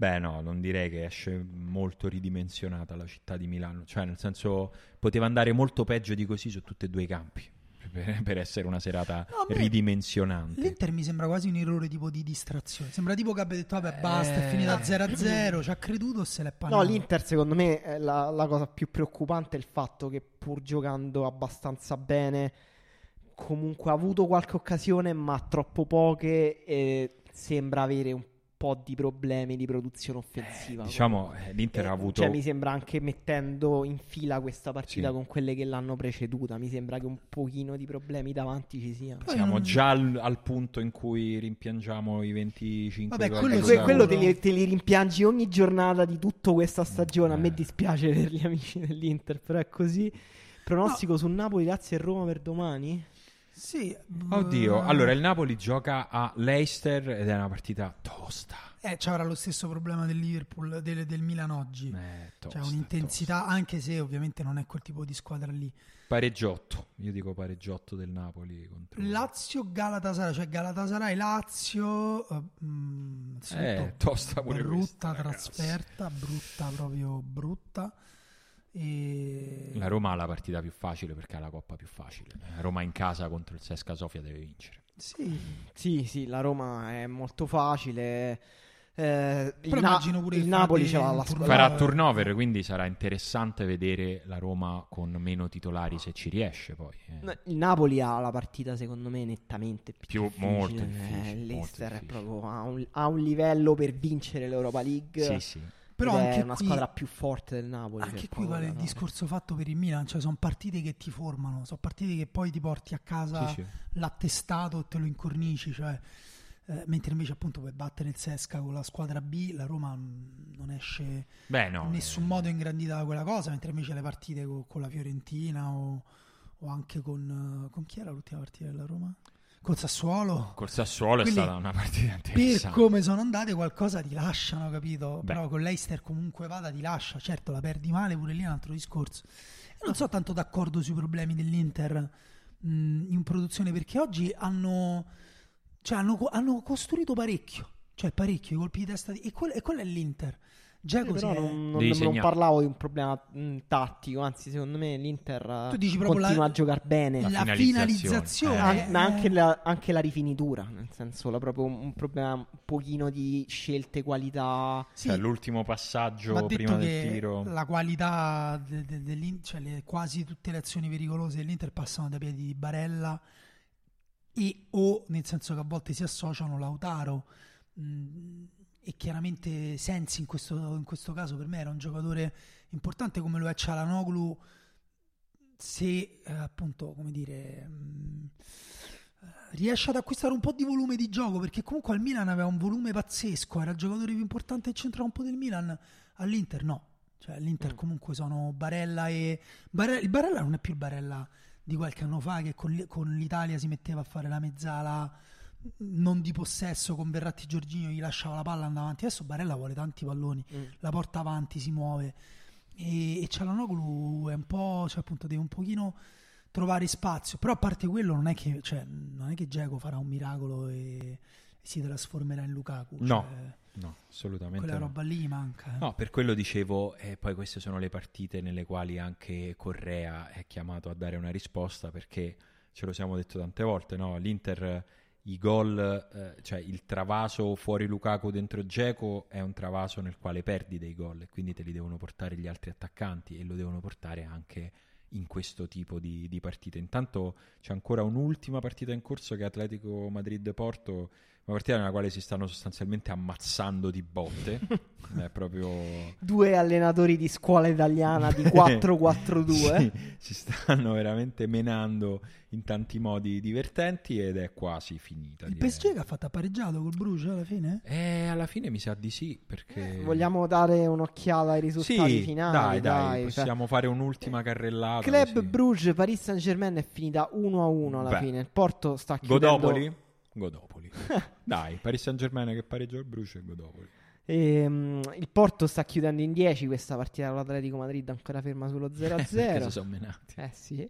Beh, no, non direi che esce molto ridimensionata la città di Milano. Cioè, nel senso, poteva andare molto peggio di così su tutti e due i campi. Per, per essere una serata No, ridimensionante. L'Inter mi sembra quasi un errore tipo di distrazione. Sembra tipo che abbia detto, vabbè, basta, è Eh. finita 0-0, ci ha creduto o se l'è panato. No, l'Inter secondo me è la, la cosa più preoccupante è il fatto che pur giocando abbastanza bene, comunque ha avuto qualche occasione, ma troppo poche e sembra avere un po' di problemi di produzione offensiva. Diciamo, eh, l'Inter Eh, ha avuto... Cioè, mi sembra anche mettendo in fila questa partita Sì. con quelle che l'hanno preceduta. Mi sembra che un pochino di problemi davanti ci siano. Siamo non- già al, al punto in cui rimpiangiamo i 25 Vabbè, quello Que- quello te li, te li rimpiangi ogni giornata di tutta questa stagione. A me Eh. dispiace per gli amici dell'Inter, però è così. Pronostico su Napoli, Lazio e Roma per domani? Sì. Oddio, eh, allora il Napoli gioca a Leicester ed è una partita tosta. Eh, ci avrà lo stesso problema del Liverpool, del, del Milan oggi. Eh, tosta, Cioè un'intensità, anche se ovviamente non è quel tipo di squadra lì. tosta. Pareggiotto, io dico pareggiotto del Napoli contro... Lazio Galatasaray, cioè Galatasaray Lazio eh, mm, Eh, tosta pure questa, brutta ragazzi. trasferta, brutta proprio brutta. E... La Roma ha la partita più facile perché ha la coppa più facile. La Roma in casa contro il Sesca Sofia deve vincere. Sì, Sì, sì, la Roma è molto facile. Eh, il, Però Na- immagino pure il Napoli ce l'ha la squadra. Farà turnover, quindi sarà interessante vedere la Roma con meno titolari se ci riesce poi. eh. Il Napoli ha la partita, secondo me, nettamente più, Più- difficile. molto Eh, difficile, il molto Leicester è difficile. proprio a un, a un livello per vincere l'Europa League. Sì, sì. Però è una qui, squadra più forte del Napoli. anche qui vale il discorso fatto per il Milan, cioè sono partite che ti formano, sono partite che poi ti porti a casa Sì, sì. l'attestato e te lo incornici, cioè, eh, mentre invece appunto puoi battere il Sesca con la squadra B, la Roma mm, non esce Beh, no. in nessun eh, modo ingrandita da quella cosa, mentre invece le partite co- con, la Fiorentina o, o anche con, eh, con chi era l'ultima partita della Roma? Col Sassuolo. Col Sassuolo è Quindi, stata una partita Per interessante. come sono andate qualcosa ti lasciano, capito? Beh. Però con l'Eister comunque vada ti lascia, certo la perdi male, pure lì è un altro discorso. Io non sono tanto d'accordo sui problemi dell'Inter mh, in produzione perché oggi hanno, cioè, hanno, hanno costruito parecchio, cioè parecchio i colpi di testa di- e, quello, e quello è l'Inter. Così però non, non- non parlavo di un problema mh, tattico, anzi, secondo me l'Inter eh, Tu dici proprio continua la- a giocare bene. La la finalizzazione. finalizzazione, Eh. Ma eh, anche la, anche la rifinitura, nel senso, la- proprio un, un problema un pochino di scelte, qualità. sì, Cioè, l'ultimo passaggio prima del tiro. la qualità de- de- dell'Inter, cioè le- quasi tutte le azioni pericolose dell'Inter passano dai piedi di Barella e o nel senso che a volte si associano Lautaro mh, e chiaramente Sensi in questo, in questo caso per me era un giocatore importante come lo è Cialanoglu se eh, appunto come dire mh, riesce ad acquistare un po' di volume di gioco perché comunque al Milan aveva un volume pazzesco, era il giocatore più importante del centrocampo del Milan, all'Inter no. Cioè, all'Inter Mm. comunque sono Barella e... Barella- il Barella non è più il Barella di qualche anno fa che con, con l'Italia si metteva a fare la mezzala non di possesso con Verratti Giorginio, gli lasciava la palla andava avanti. Adesso Barella vuole tanti palloni, Mm. la porta avanti, si muove. E, e Cialanoglu è un po', cioè appunto deve un pochino trovare spazio. Però a parte quello non è che, cioè, non è che Dzeko farà un miracolo e, e si trasformerà in Lukaku. No, cioè, No, assolutamente quella no. roba lì manca. eh. No, per quello dicevo, e poi queste sono le partite nelle quali anche Correa è chiamato a dare una risposta perché ce lo siamo detto tante volte, no? L'Inter, eh, i gol, eh, cioè il travaso fuori Lukaku dentro Geco è un travaso nel quale perdi dei gol e quindi te li devono portare gli altri attaccanti e lo devono portare anche in questo tipo di, di partite. Intanto c'è ancora un'ultima partita in corso che è Atletico Madrid-Porto, una partita nella quale si stanno sostanzialmente ammazzando di botte. è proprio... Due allenatori di scuola italiana di 4-4-2. Sì, si stanno veramente menando in tanti modi divertenti ed è quasi finita. Il direi. PSG che ha fatto pareggiato col Bruges alla fine? Eh, alla fine mi sa di sì, perché... Vogliamo dare un'occhiata ai risultati Sì, finali? dai, dai, cioè. possiamo fare un'ultima carrellata. Club così. Bruges Paris Saint Germain è finita 1-1 alla Beh. fine. Il Porto sta chiudendo Godopoli? Godopoli. dai, Paris Saint Germain che pareggia il Bruce e Godopoli. Ehm, il Porto sta chiudendo in 10 questa partita con l'Atletico Madrid ancora ferma sullo 0-0. Perché si sono menati. Eh sì.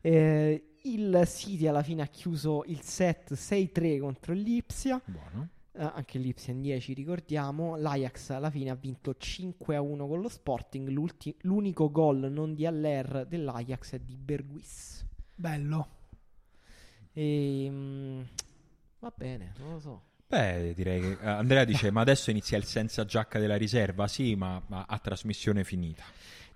Eh, il City alla fine ha chiuso il set 6-3 contro l'Ipsia. Buono. Eh, anche l'Ipsia in 10, ricordiamo. L'Ajax alla fine ha vinto 5-1 con lo Sporting. L'ulti- l'unico gol non di Aller dell'Ajax è di Berguis. Bello. Ehm, va bene, non lo so. Beh, direi che eh, Andrea dice: Ma adesso inizia il senza giacca della riserva? Sì, ma, ma a trasmissione finita.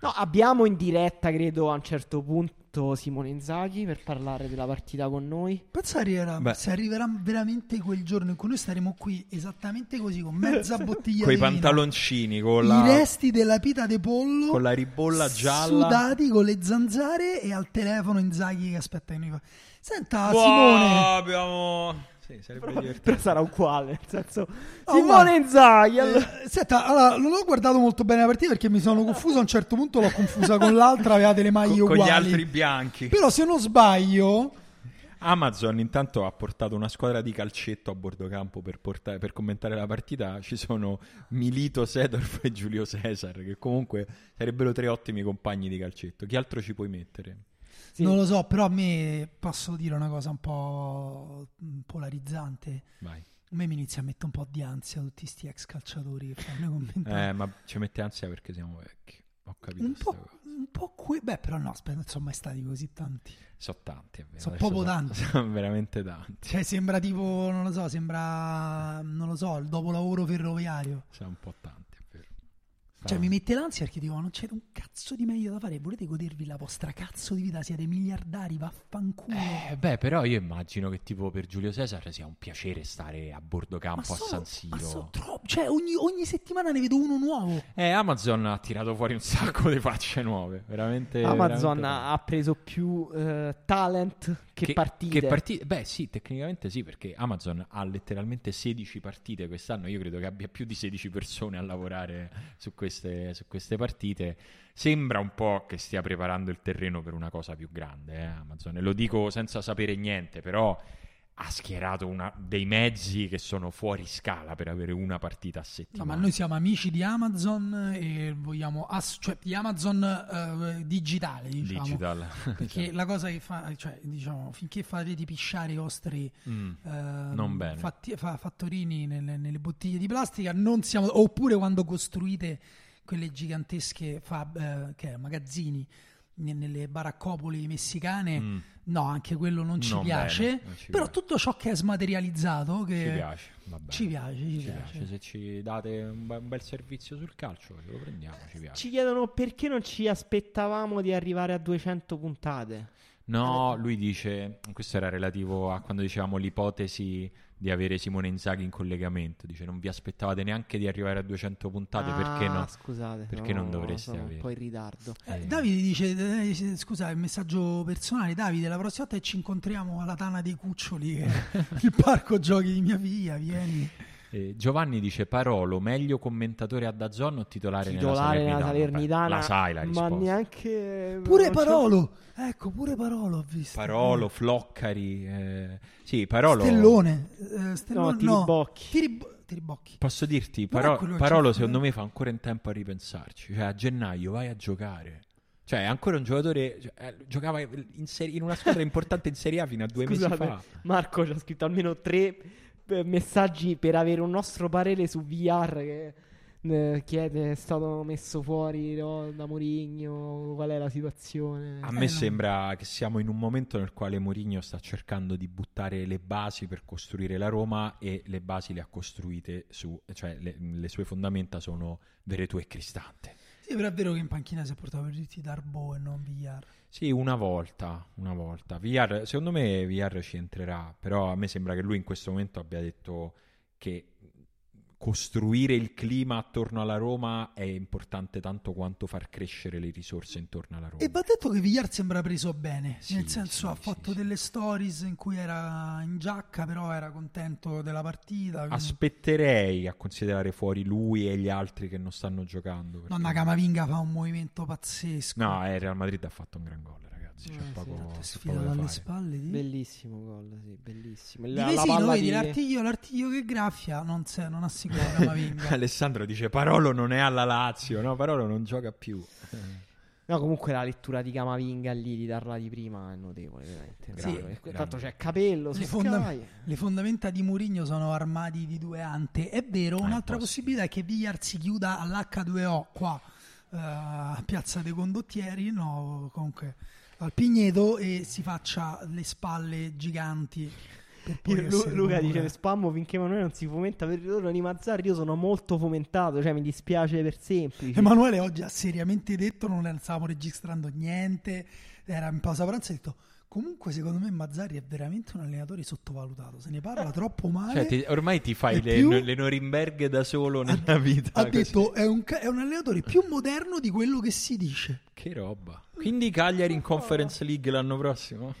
No, abbiamo in diretta, credo, a un certo punto Simone Inzaghi per parlare della partita con noi. Pensa arriverà, Beh. se arriverà veramente quel giorno in cui noi staremo qui esattamente così, con mezza bottiglia Con i di vino, pantaloncini, con i la, resti della pita de pollo, con la ribolla gialla. sudati con le zanzare e al telefono Inzaghi che aspetta che noi fa- Senta Wow, Simone, abbiamo. Sì, sarebbe Però, divertente. però sarà uguale, nel senso... Oh, Simone Inzaghi! allora- eh, senta, allora, non ho guardato molto bene la partita perché mi sono confuso, a un certo punto l'ho confusa con l'altra, avevate le maglie Con, con uguali. gli altri bianchi. Però se non sbaglio, Amazon intanto ha portato una squadra di calcetto a bordo campo per, portare- per commentare la partita. Ci sono Milito, Sedorf e Giulio Cesar, che comunque sarebbero tre ottimi compagni di calcetto. Chi altro ci puoi mettere? Sì. non lo so, però a me posso dire una cosa un po' polarizzante. Vai. A me mi inizia a mettere un po' di ansia tutti sti ex calciatori che fanno i commentari. Eh, ma ci mette ansia perché siamo vecchi. Ho capito. un, po', un po' que- Beh, però no, aspetta, non sono mai stati così tanti. Sono tanti, è vero. Sono proprio tanti. Sono veramente tanti. Cioè, sembra tipo, non lo so, sembra, non lo so, il dopolavoro ferroviario. Sono un po' tanti. Cioè, mi mette l'ansia perché dico, non c'è un cazzo di meglio da fare. Volete godervi la vostra cazzo di vita? Siete miliardari, vaffanculo. Eh, beh, però io immagino che tipo per Giulio Cesar sia un piacere stare a bordo campo a sono- San Siro. ma sono troppo- cioè, ogni, ogni settimana ne vedo uno nuovo. Eh, Amazon ha tirato fuori un sacco di facce nuove, veramente. Amazon veramente ha, preso più eh, talent che, partite. Che partite? Beh, sì, tecnicamente sì, perché Amazon ha letteralmente 16 partite quest'anno. Io credo che abbia più di 16 persone a lavorare su queste, su queste partite. Sembra un po' che stia preparando il terreno per una cosa più grande, eh, Amazon. E lo dico senza sapere niente, però ha schierato una- dei mezzi che sono fuori scala per avere una partita a No, settimana. ma noi siamo amici di Amazon e vogliamo, ass- cioè di Amazon eh, digitale, diciamo. Digital. Perché la cosa che fa, cioè, diciamo, finché farete pisciare i vostri Mm. bene. fatti- fa- fattorini nelle, nelle bottiglie di plastica, non siamo, oppure quando costruite quelle gigantesche fab, eh, che è, magazzini ne- nelle baraccopoli messicane, Mm. No, anche quello non ci Non piace. bene, non ci però piace. tutto ciò che è smaterializzato, che Ci piace, ci piace, ci Ci piace. piace. Se ci date un, be- un bel servizio sul calcio, ce lo prendiamo, ci piace. Ci chiedono perché non ci aspettavamo di arrivare a 200 puntate. No, lui dice, questo era relativo a quando dicevamo l'ipotesi di avere Simone Inzaghi in collegamento. Dice, non vi aspettavate neanche di arrivare a 200 puntate, perché Ah, no? Scusate, Perché no, non dovreste avere? un po' in ritardo. Eh, Eh. Davide dice, eh, scusa, è un messaggio personale. Davide, la prossima volta che ci incontriamo alla Tana dei Cuccioli, il parco giochi di mia figlia, vieni. Eh, Giovanni dice, Parolo, meglio commentatore a Dazzon o titolare, Titolare nella nella Salernitana? Salernitana, Beh, La sai la ma risposta. neanche Pure non c'ho- Parolo, ecco, pure Parolo ho visto. Parolo, Floccari, eh, sì, Parolo... Stellone, eh, Stellone, No, Tiribocchi. Tirib- Tiribocchi. Posso dirti, Paro- Parolo c'è- secondo me fa ancora in tempo a ripensarci. Cioè, a gennaio vai a giocare. Cioè, è ancora un giocatore. cioè, eh, giocava in, serie- in una squadra importante in Serie A fino a due Scusate, mesi fa. Marco ci ha scritto almeno tre messaggi per avere un nostro parere su VR che eh, chiede è stato messo fuori no, da Mourinho, qual è la situazione? A Eh, me no. sembra che siamo in un momento nel quale Mourinho sta cercando di buttare le basi per costruire la Roma e le basi le ha costruite su, cioè le, le sue fondamenta sono Veretù e Cristante. Sì, però è vero che in panchina si è portato per tutti Darbo e non Villar. Sì, una volta, una volta. VR, secondo me VR ci entrerà, però a me sembra che lui in questo momento abbia detto che costruire il clima attorno alla Roma è importante tanto quanto far crescere le risorse intorno alla Roma. E va detto che Villar sembra preso bene, Sì, nel senso sì, ha fatto sì. delle stories in cui era in giacca, però era contento della partita. quindi- Aspetterei a considerare fuori lui e gli altri che non stanno giocando. perché- Nonna Camavinga fa un movimento pazzesco. No, eh, Real Madrid ha fatto un gran gol, ragazzi. C'è Eh, sì, poco, È c'è sfidato poco da alle fare. spalle di... Bellissimo gol, sì, bellissimo. di La, la Vesino, palla vedi di- l'artiglio, l'artiglio che graffia non, se- non assicura Camavinga. Alessandro dice Parolo non è alla Lazio, no? Parolo non gioca più. No, comunque la lettura di Camavinga lì di darla di prima è notevole, veramente. Sì. Grande. Tanto c'è Capello, Le, fonda- le fondamenta di Mourinho sono armadi di due ante. È vero, Eh, un'altra un po' possibilità è che Villar si chiuda all'H2O qua eh, a Piazza dei Condottieri, no, comunque al Pigneto e si faccia le spalle giganti. Lu- Luca dice spammo finché Emanuele non si fomenta per il ritorno di Mazzarri io sono molto fomentato cioè mi dispiace per semplice Emanuele oggi ha seriamente detto, non stavamo registrando niente, era in pausa pranzo e ha detto comunque secondo me Mazzari è veramente un allenatore sottovalutato, se ne parla troppo male. Cioè, ti- ormai ti fai le, più- le Norimberghe da solo nella vita. ha così. detto è un, è un allenatore più moderno di quello che si dice. Che roba. Quindi Cagliari in Conference League l'anno prossimo?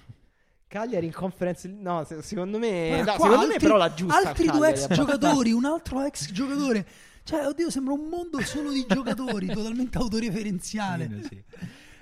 Cagliari in conference no se- secondo me no, qua secondo me altri- però la giusta Altri al due ex giocatori, un altro ex giocatore. Cioè, oddio, sembra un mondo solo di giocatori, totalmente autoreferenziale. Sì.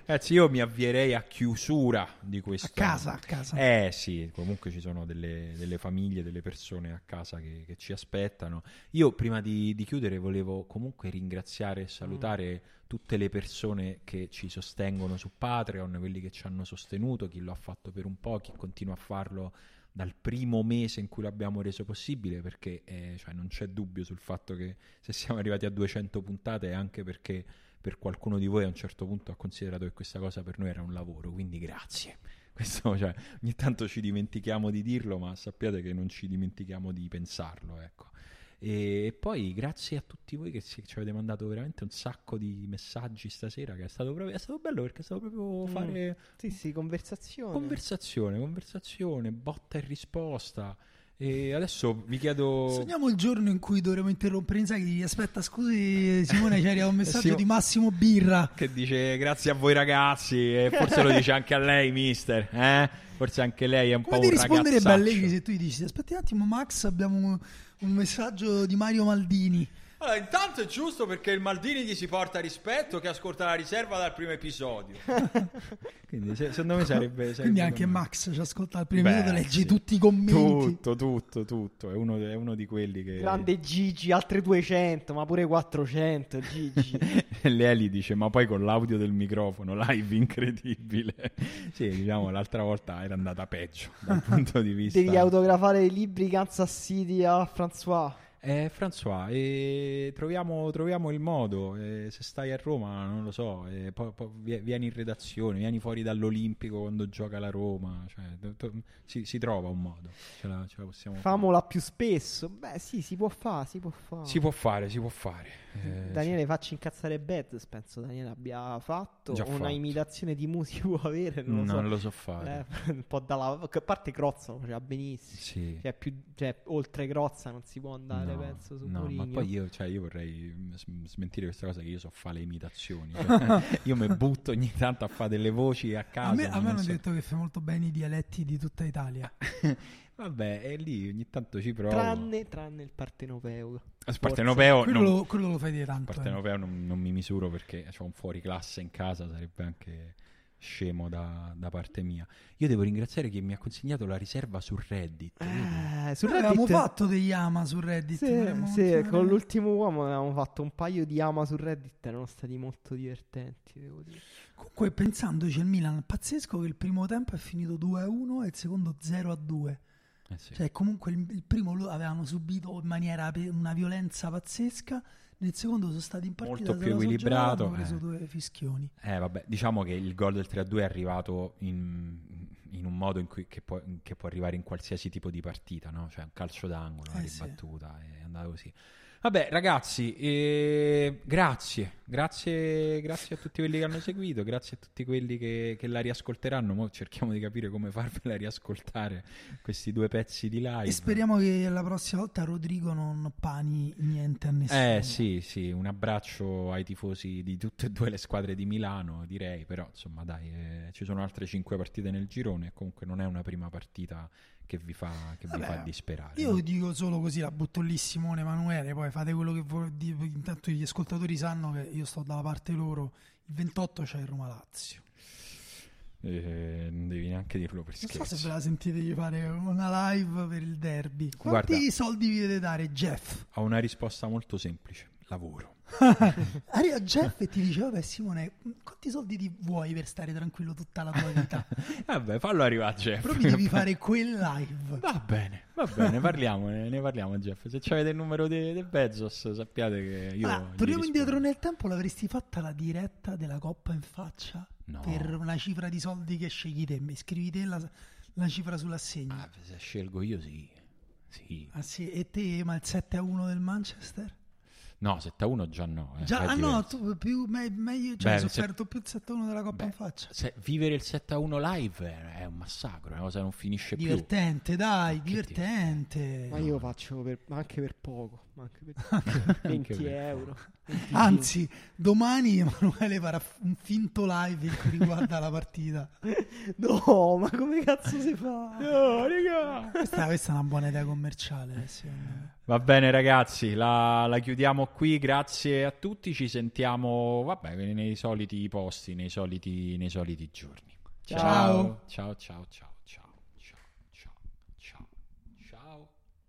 Ragazzi, io mi avvierei a chiusura di questo. A casa, a casa. Eh sì, comunque ci sono delle, delle famiglie, delle persone a casa che, che ci aspettano. Io prima di, di chiudere volevo comunque ringraziare e salutare tutte le persone che ci sostengono su Patreon, quelli che ci hanno sostenuto, chi lo ha fatto per un po', chi continua a farlo dal primo mese in cui l'abbiamo reso possibile, perché eh, cioè, non c'è dubbio sul fatto che se siamo arrivati a 200 puntate è anche perché per qualcuno di voi a un certo punto ha considerato che questa cosa per noi era un lavoro, quindi grazie. Questo, cioè, ogni tanto ci dimentichiamo di dirlo, ma sappiate che non ci dimentichiamo di pensarlo, ecco. E poi grazie a tutti voi che ci, avete mandato veramente un sacco di messaggi stasera, che è stato, proprio, è stato bello perché è stato proprio Mm. fare sì sì conversazione conversazione, conversazione, botta e risposta. E adesso vi chiedo... Sogniamo il giorno in cui dovremo interrompere Inzaghi. Dici, Aspetta, scusi, Simone, arrivato un messaggio Simo- di Massimo Birra. che dice grazie a voi ragazzi e forse lo dice anche a lei mister eh? forse anche lei è un Come po' un risponderebbe ragazzaccio Allegri se tu gli dici aspetti un attimo Max abbiamo un, un messaggio di Mario Maldini allora intanto è giusto perché il Maldini gli si porta rispetto che ascolta la riserva dal primo episodio. Quindi se- secondo me sarebbe, sarebbe quindi anche con- Max ci ascolta al primo Beh, minuto legge sì. tutti i commenti. Tutto tutto tutto. È uno, è uno di quelli che grande Gigi altre 200 ma pure 400 Gigi. Leali dice ma poi con l'audio del microfono live incredibile. Sì diciamo l'altra volta era andata peggio dal punto di vista devi autografare i libri Kansas City a François Eh, François, eh, troviamo, troviamo il modo. eh, se stai a Roma, non lo so, eh, poi vie- vieni in redazione, vieni fuori dall'Olimpico quando gioca la Roma. Cioè, to- to- si, si trova un modo. Ce la, ce la possiamo fare. Famola più spesso. Beh, sì, si può fare, si può fare. Si può fare, si può fare. Daniele, facci incazzare Bez. Penso Daniele abbia fatto Già una fatto. imitazione di musica può avere. sì. Non lo so. Non lo so fare. Eh, un po' dalla. A parte Crozza lo faceva benissimo. Sì. Cioè, più, cioè, oltre Crozza non si può andare, No, penso, su no, ma Mourinho. poi io, cioè, io vorrei smentire questa cosa che io so fare le imitazioni. Cioè, io mi butto ogni tanto a fare delle voci a caso. A me, a ma me non hanno so- detto che fai molto bene i dialetti di tutta Italia. Vabbè, e lì ogni tanto ci provo. Tranne, tranne il partenopeo. Spartenopeo, Quello, non, lo, quello lo fai dire tanto. eh. Partenopeo non, non mi misuro perché ho un fuori classe in casa, sarebbe anche scemo da, da parte mia. Io devo ringraziare chi mi ha consegnato la riserva su Reddit. Eh, su Noi avevamo Reddit. fatto degli ama su Reddit. Sì, sì, con l'ultimo uomo avevamo fatto un paio di ama su Reddit. Erano stati molto divertenti, devo dire. Comunque, pensandoci al Milan, pazzesco che il primo tempo è finito 2-1 e il secondo 0-2. Eh sì. Cioè, comunque il, il primo lo avevano subito in maniera una violenza pazzesca. Nel secondo sono stati in partita Molto più equilibrato, hanno preso eh. due fischioni. Eh, vabbè, diciamo che il gol del 3-2 è arrivato in, in un modo in cui che può, che può arrivare in qualsiasi tipo di partita, no? Cioè un calcio d'angolo, una Eh, sì. ribattuta, è andato così. Vabbè, ragazzi, eh, grazie, grazie, grazie a tutti quelli che hanno seguito, grazie a tutti quelli che, che la riascolteranno. Mo cerchiamo di capire come farvela riascoltare questi due pezzi di live. E speriamo che la prossima volta Rodrigo non pani niente a nessuno. Eh sì, sì, un abbraccio ai tifosi di tutte e due le squadre di Milano, direi, però insomma dai, eh, ci sono altre cinque partite nel girone comunque non è una prima partita che vi fa, che vi Vabbè, fa disperare. Io no? dico solo così, la butto lì Simone Emanuele, poi fate quello che di- intanto gli ascoltatori sanno che io sto dalla parte loro. Il 28 c'è il Roma Lazio. Eh, non devi neanche dirlo per Non scherzo. so se ve la sentite di fare una live per il derby. Quanti Guarda. soldi vi deve dare Jeff? Ho una risposta molto semplice, lavoro. Arriva Jeff e ti dice, vabbè Simone, quanti soldi ti vuoi per stare tranquillo tutta la tua vita? Vabbè, fallo arrivare Jeff. Però mi devi fare quel live. Va bene, va bene, parliamone, ne parliamo Jeff. Se avete il numero de- del Bezos sappiate che io... Gli torniamo indietro nel tempo, l'avresti fatta la diretta della Coppa in faccia? No. Per una cifra di soldi che scegli te, mi scrivi te la, la cifra sull'assegno. Ah, se scelgo io sì. Sì. Ah sì, e te, ma il 7 a 1 del Manchester? No, 7-1 già no. eh, Già, ah no, tu più, me- meglio, cioè Beh, hai se- sofferto più il 7 a 1 della Coppa Beh, in faccia. se- vivere il 7-1 live è, un massacro, è una cosa che non finisce più. Divertente, dai, divertente. Ma io faccio per- anche per poco. ma Anche per 20 per- euro. 20 Anzi, domani Emanuele farà un finto live in cui riguarda la partita. No, ma come cazzo si fa? No, raga. Questa, questa è una buona idea commerciale. me. Va bene ragazzi, la, la chiudiamo qui, grazie a tutti, ci sentiamo vabbè, nei soliti posti, nei soliti, nei soliti giorni. Ciao. Ciao, ciao, ciao.